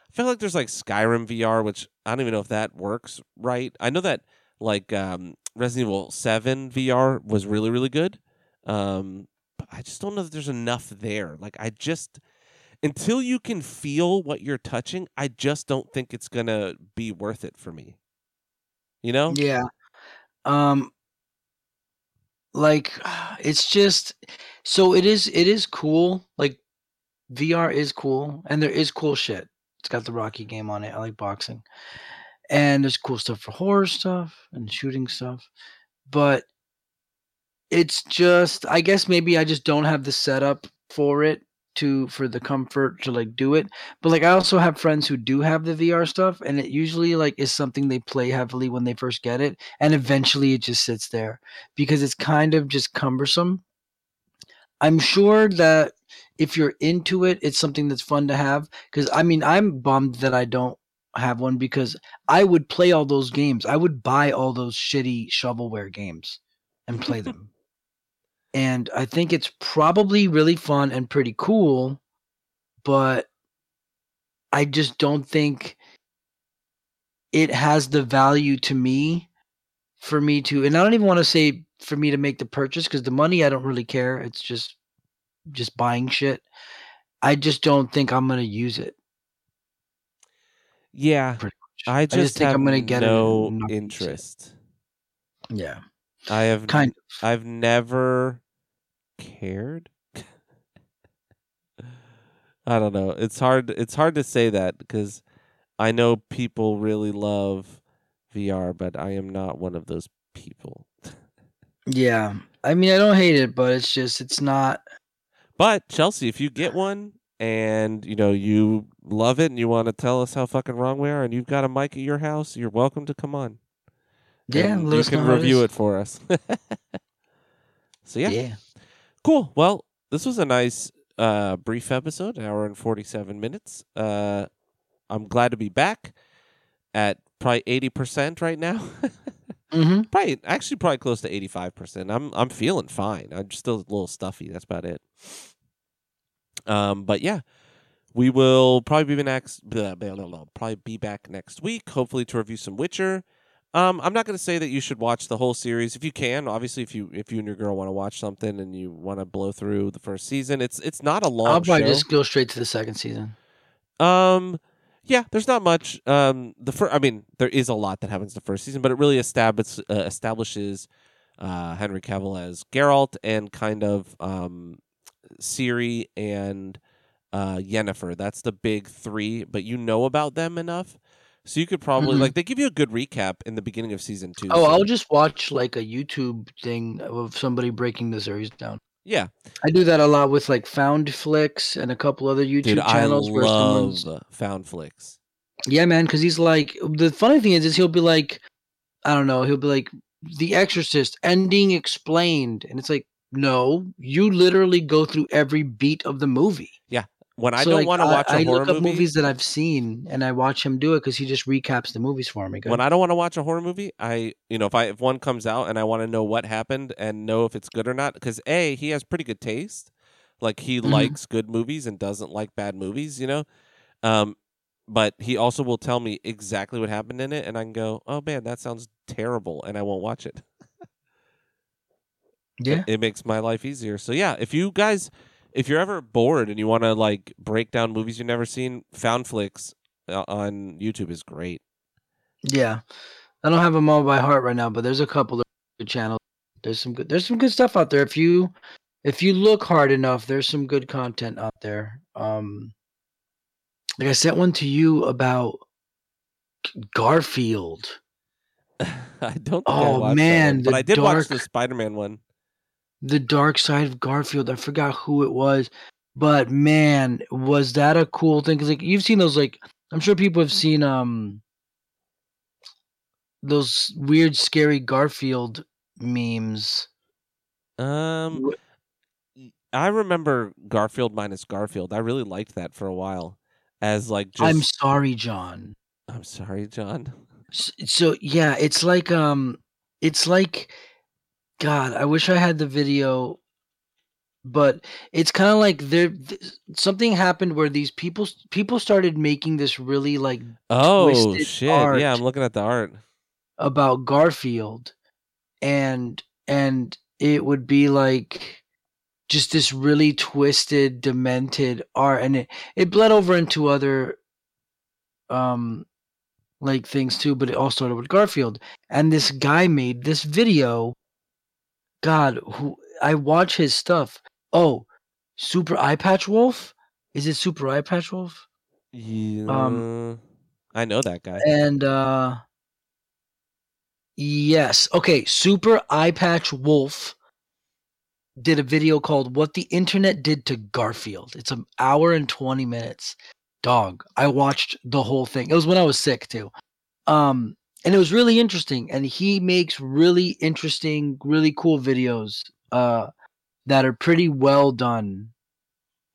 i feel like there's like skyrim vr which i don't even know if that works right i know that like um resident evil 7 vr was really really good um but I just don't know that there's enough there. Like I just until you can feel what you're touching, I just don't think it's gonna be worth it for me. You know? Yeah. Um like it's just so it is it is cool. Like VR is cool and there is cool shit. It's got the Rocky game on it. I like boxing. And there's cool stuff for horror stuff and shooting stuff. But it's just I guess maybe I just don't have the setup for it to for the comfort to like do it. But like I also have friends who do have the VR stuff and it usually like is something they play heavily when they first get it and eventually it just sits there because it's kind of just cumbersome. I'm sure that if you're into it, it's something that's fun to have cuz I mean I'm bummed that I don't have one because I would play all those games. I would buy all those shitty shovelware games and play them. And I think it's probably really fun and pretty cool, but I just don't think it has the value to me for me to and I don't even want to say for me to make the purchase because the money I don't really care. It's just just buying shit. I just don't think I'm gonna use it. Yeah. Pretty much. I just, think have I'm gonna get no and not use it. interest. Yeah, I have kind of. I've never cared. I don't know. It's hard it's hard to say that because I know people really love VR, but I am not one of those people. Yeah, I mean I don't hate it, but it's just it's not. But Chelsea, if you get one and you know you love it and you want to tell us how fucking wrong we are, and you've got a mic at your house, you're welcome to come on. Yeah, you can it review it for us. so yeah, yeah. Cool. Well, this was a nice uh, brief episode, an hour and forty-seven minutes. Uh, I'm glad to be back at probably eighty percent right now. Mm-hmm. probably actually probably close to 85%. I'm I'm feeling fine. I'm just still a little stuffy. That's about it. Um but yeah, we will probably be next blah, blah, blah, probably be back next week hopefully to review some Witcher. Um I'm not going to say that you should watch the whole series if you can. Obviously if you if you and your girl want to watch something and you want to blow through the first season, it's it's not a long I'll probably show. just go straight to the second season. Um, yeah, there's not much. Um, the first, I mean, there is a lot that happens the first season, but it really establishes uh, establishes uh, Henry Cavill as Geralt and kind of um, Ciri and uh, Yennefer. That's the big three, but you know about them enough, so you could probably Mhm. like they give you a good recap in the beginning of season two. Oh, so- I'll just watch like a YouTube thing of somebody breaking the series down. yeah, I do that a lot with like Found Flicks and a couple other YouTube dude, I channels. where love someone's- found flicks. Yeah, man, because he's like the funny thing is, is he'll be like, I don't know, he'll be like, The Exorcist ending explained, and it's like, no, you literally go through every beat of the movie. When I So, don't like, want to watch a I horror movie, movies that I've seen, and I watch him do it because he just recaps the movies for me. when I don't want to watch a horror movie, I you know if I if one comes out and I want to know what happened and know if it's good or not because a he has pretty good taste, like he Mhm. likes good movies and doesn't like bad movies, you know, um, but he also will tell me exactly what happened in it, and I can go, oh man, that sounds terrible, and I won't watch it. yeah, It makes my life easier. So yeah, if you guys. If you're ever bored and you want to like break down movies you've never seen, Found Flicks uh, on YouTube is great. Yeah, I don't have them all by heart right now, but there's a couple of good channels. There's some good. There's some good stuff out there. If you if you look hard enough, there's some good content out there. Um, like I sent one to you about Garfield. I don't. Think I Oh, that man, one, but I did watch the Spider-Man one. The Dark Side of Garfield. I forgot who it was, but man, was that a cool thing? Because like you've seen those, like I'm sure people have seen um those weird, scary Garfield memes. Um, I remember Garfield minus Garfield. I really liked that for a while. As like, just, I'm sorry, John. I'm sorry, John. S- So yeah, it's like um, it's like, God, I wish I had the video, but it's kind of like there th- something happened where these people people started making this really like Oh shit! Yeah, I'm looking at the art. about Garfield, and and it would be like just this really twisted, demented art, and it it bled over into other um like things too, but it all started with Garfield. And this guy made this video. God, who I watch his stuff. Oh, Super Eye Patch Wolf? Is it Super Eye Patch Wolf? Yeah, Um, I know that guy. And uh yes. Okay, Super Eye Patch Wolf did a video called What the Internet Did to Garfield. It's an hour and 20 minutes. Dog. I watched the whole thing. It was when I was sick too. Um and it was really interesting and he makes really interesting, really cool videos uh that are pretty well done.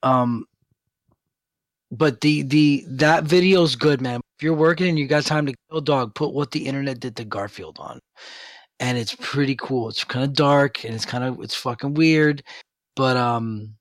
Um but the the that video's good, man. If you're working and you got time to kill dog, put what the internet did to Garfield on. And it's pretty cool. It's kind of dark and it's kind of it's fucking weird, but um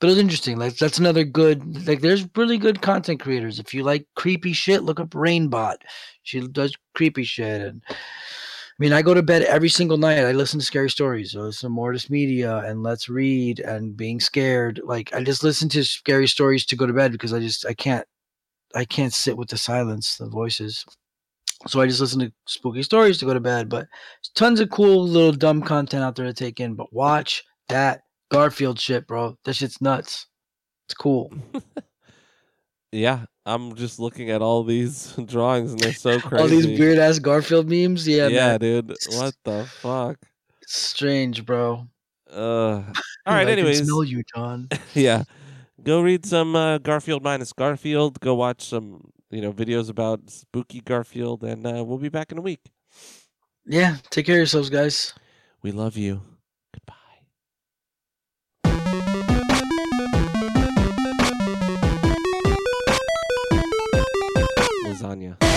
but it was interesting. Like that's another good like there's really good content creators. If you like creepy shit, look up Rainbot. She does creepy shit and I mean, I go to bed every single night. I listen to scary stories. So some Mortis Media and Let's Read and Being Scared. Like I just listen to scary stories to go to bed because I just I can't I can't sit with the silence, the voices. So I just listen to spooky stories to go to bed. But tons of cool little dumb content out there to take in. But watch that Garfield shit, bro. That shit's nuts. It's cool. Yeah, I'm just looking at all these drawings and they're so crazy. All these weird ass Garfield memes. Yeah, yeah, man. dude. What the fuck? It's strange, bro. Uh, all right. I anyways, smell you, John. yeah, go read some uh, Garfield minus Garfield. Go watch some, you know, videos about spooky Garfield, and uh, we'll be back in a week. Yeah, take care of yourselves, guys. We love you. Lasagna.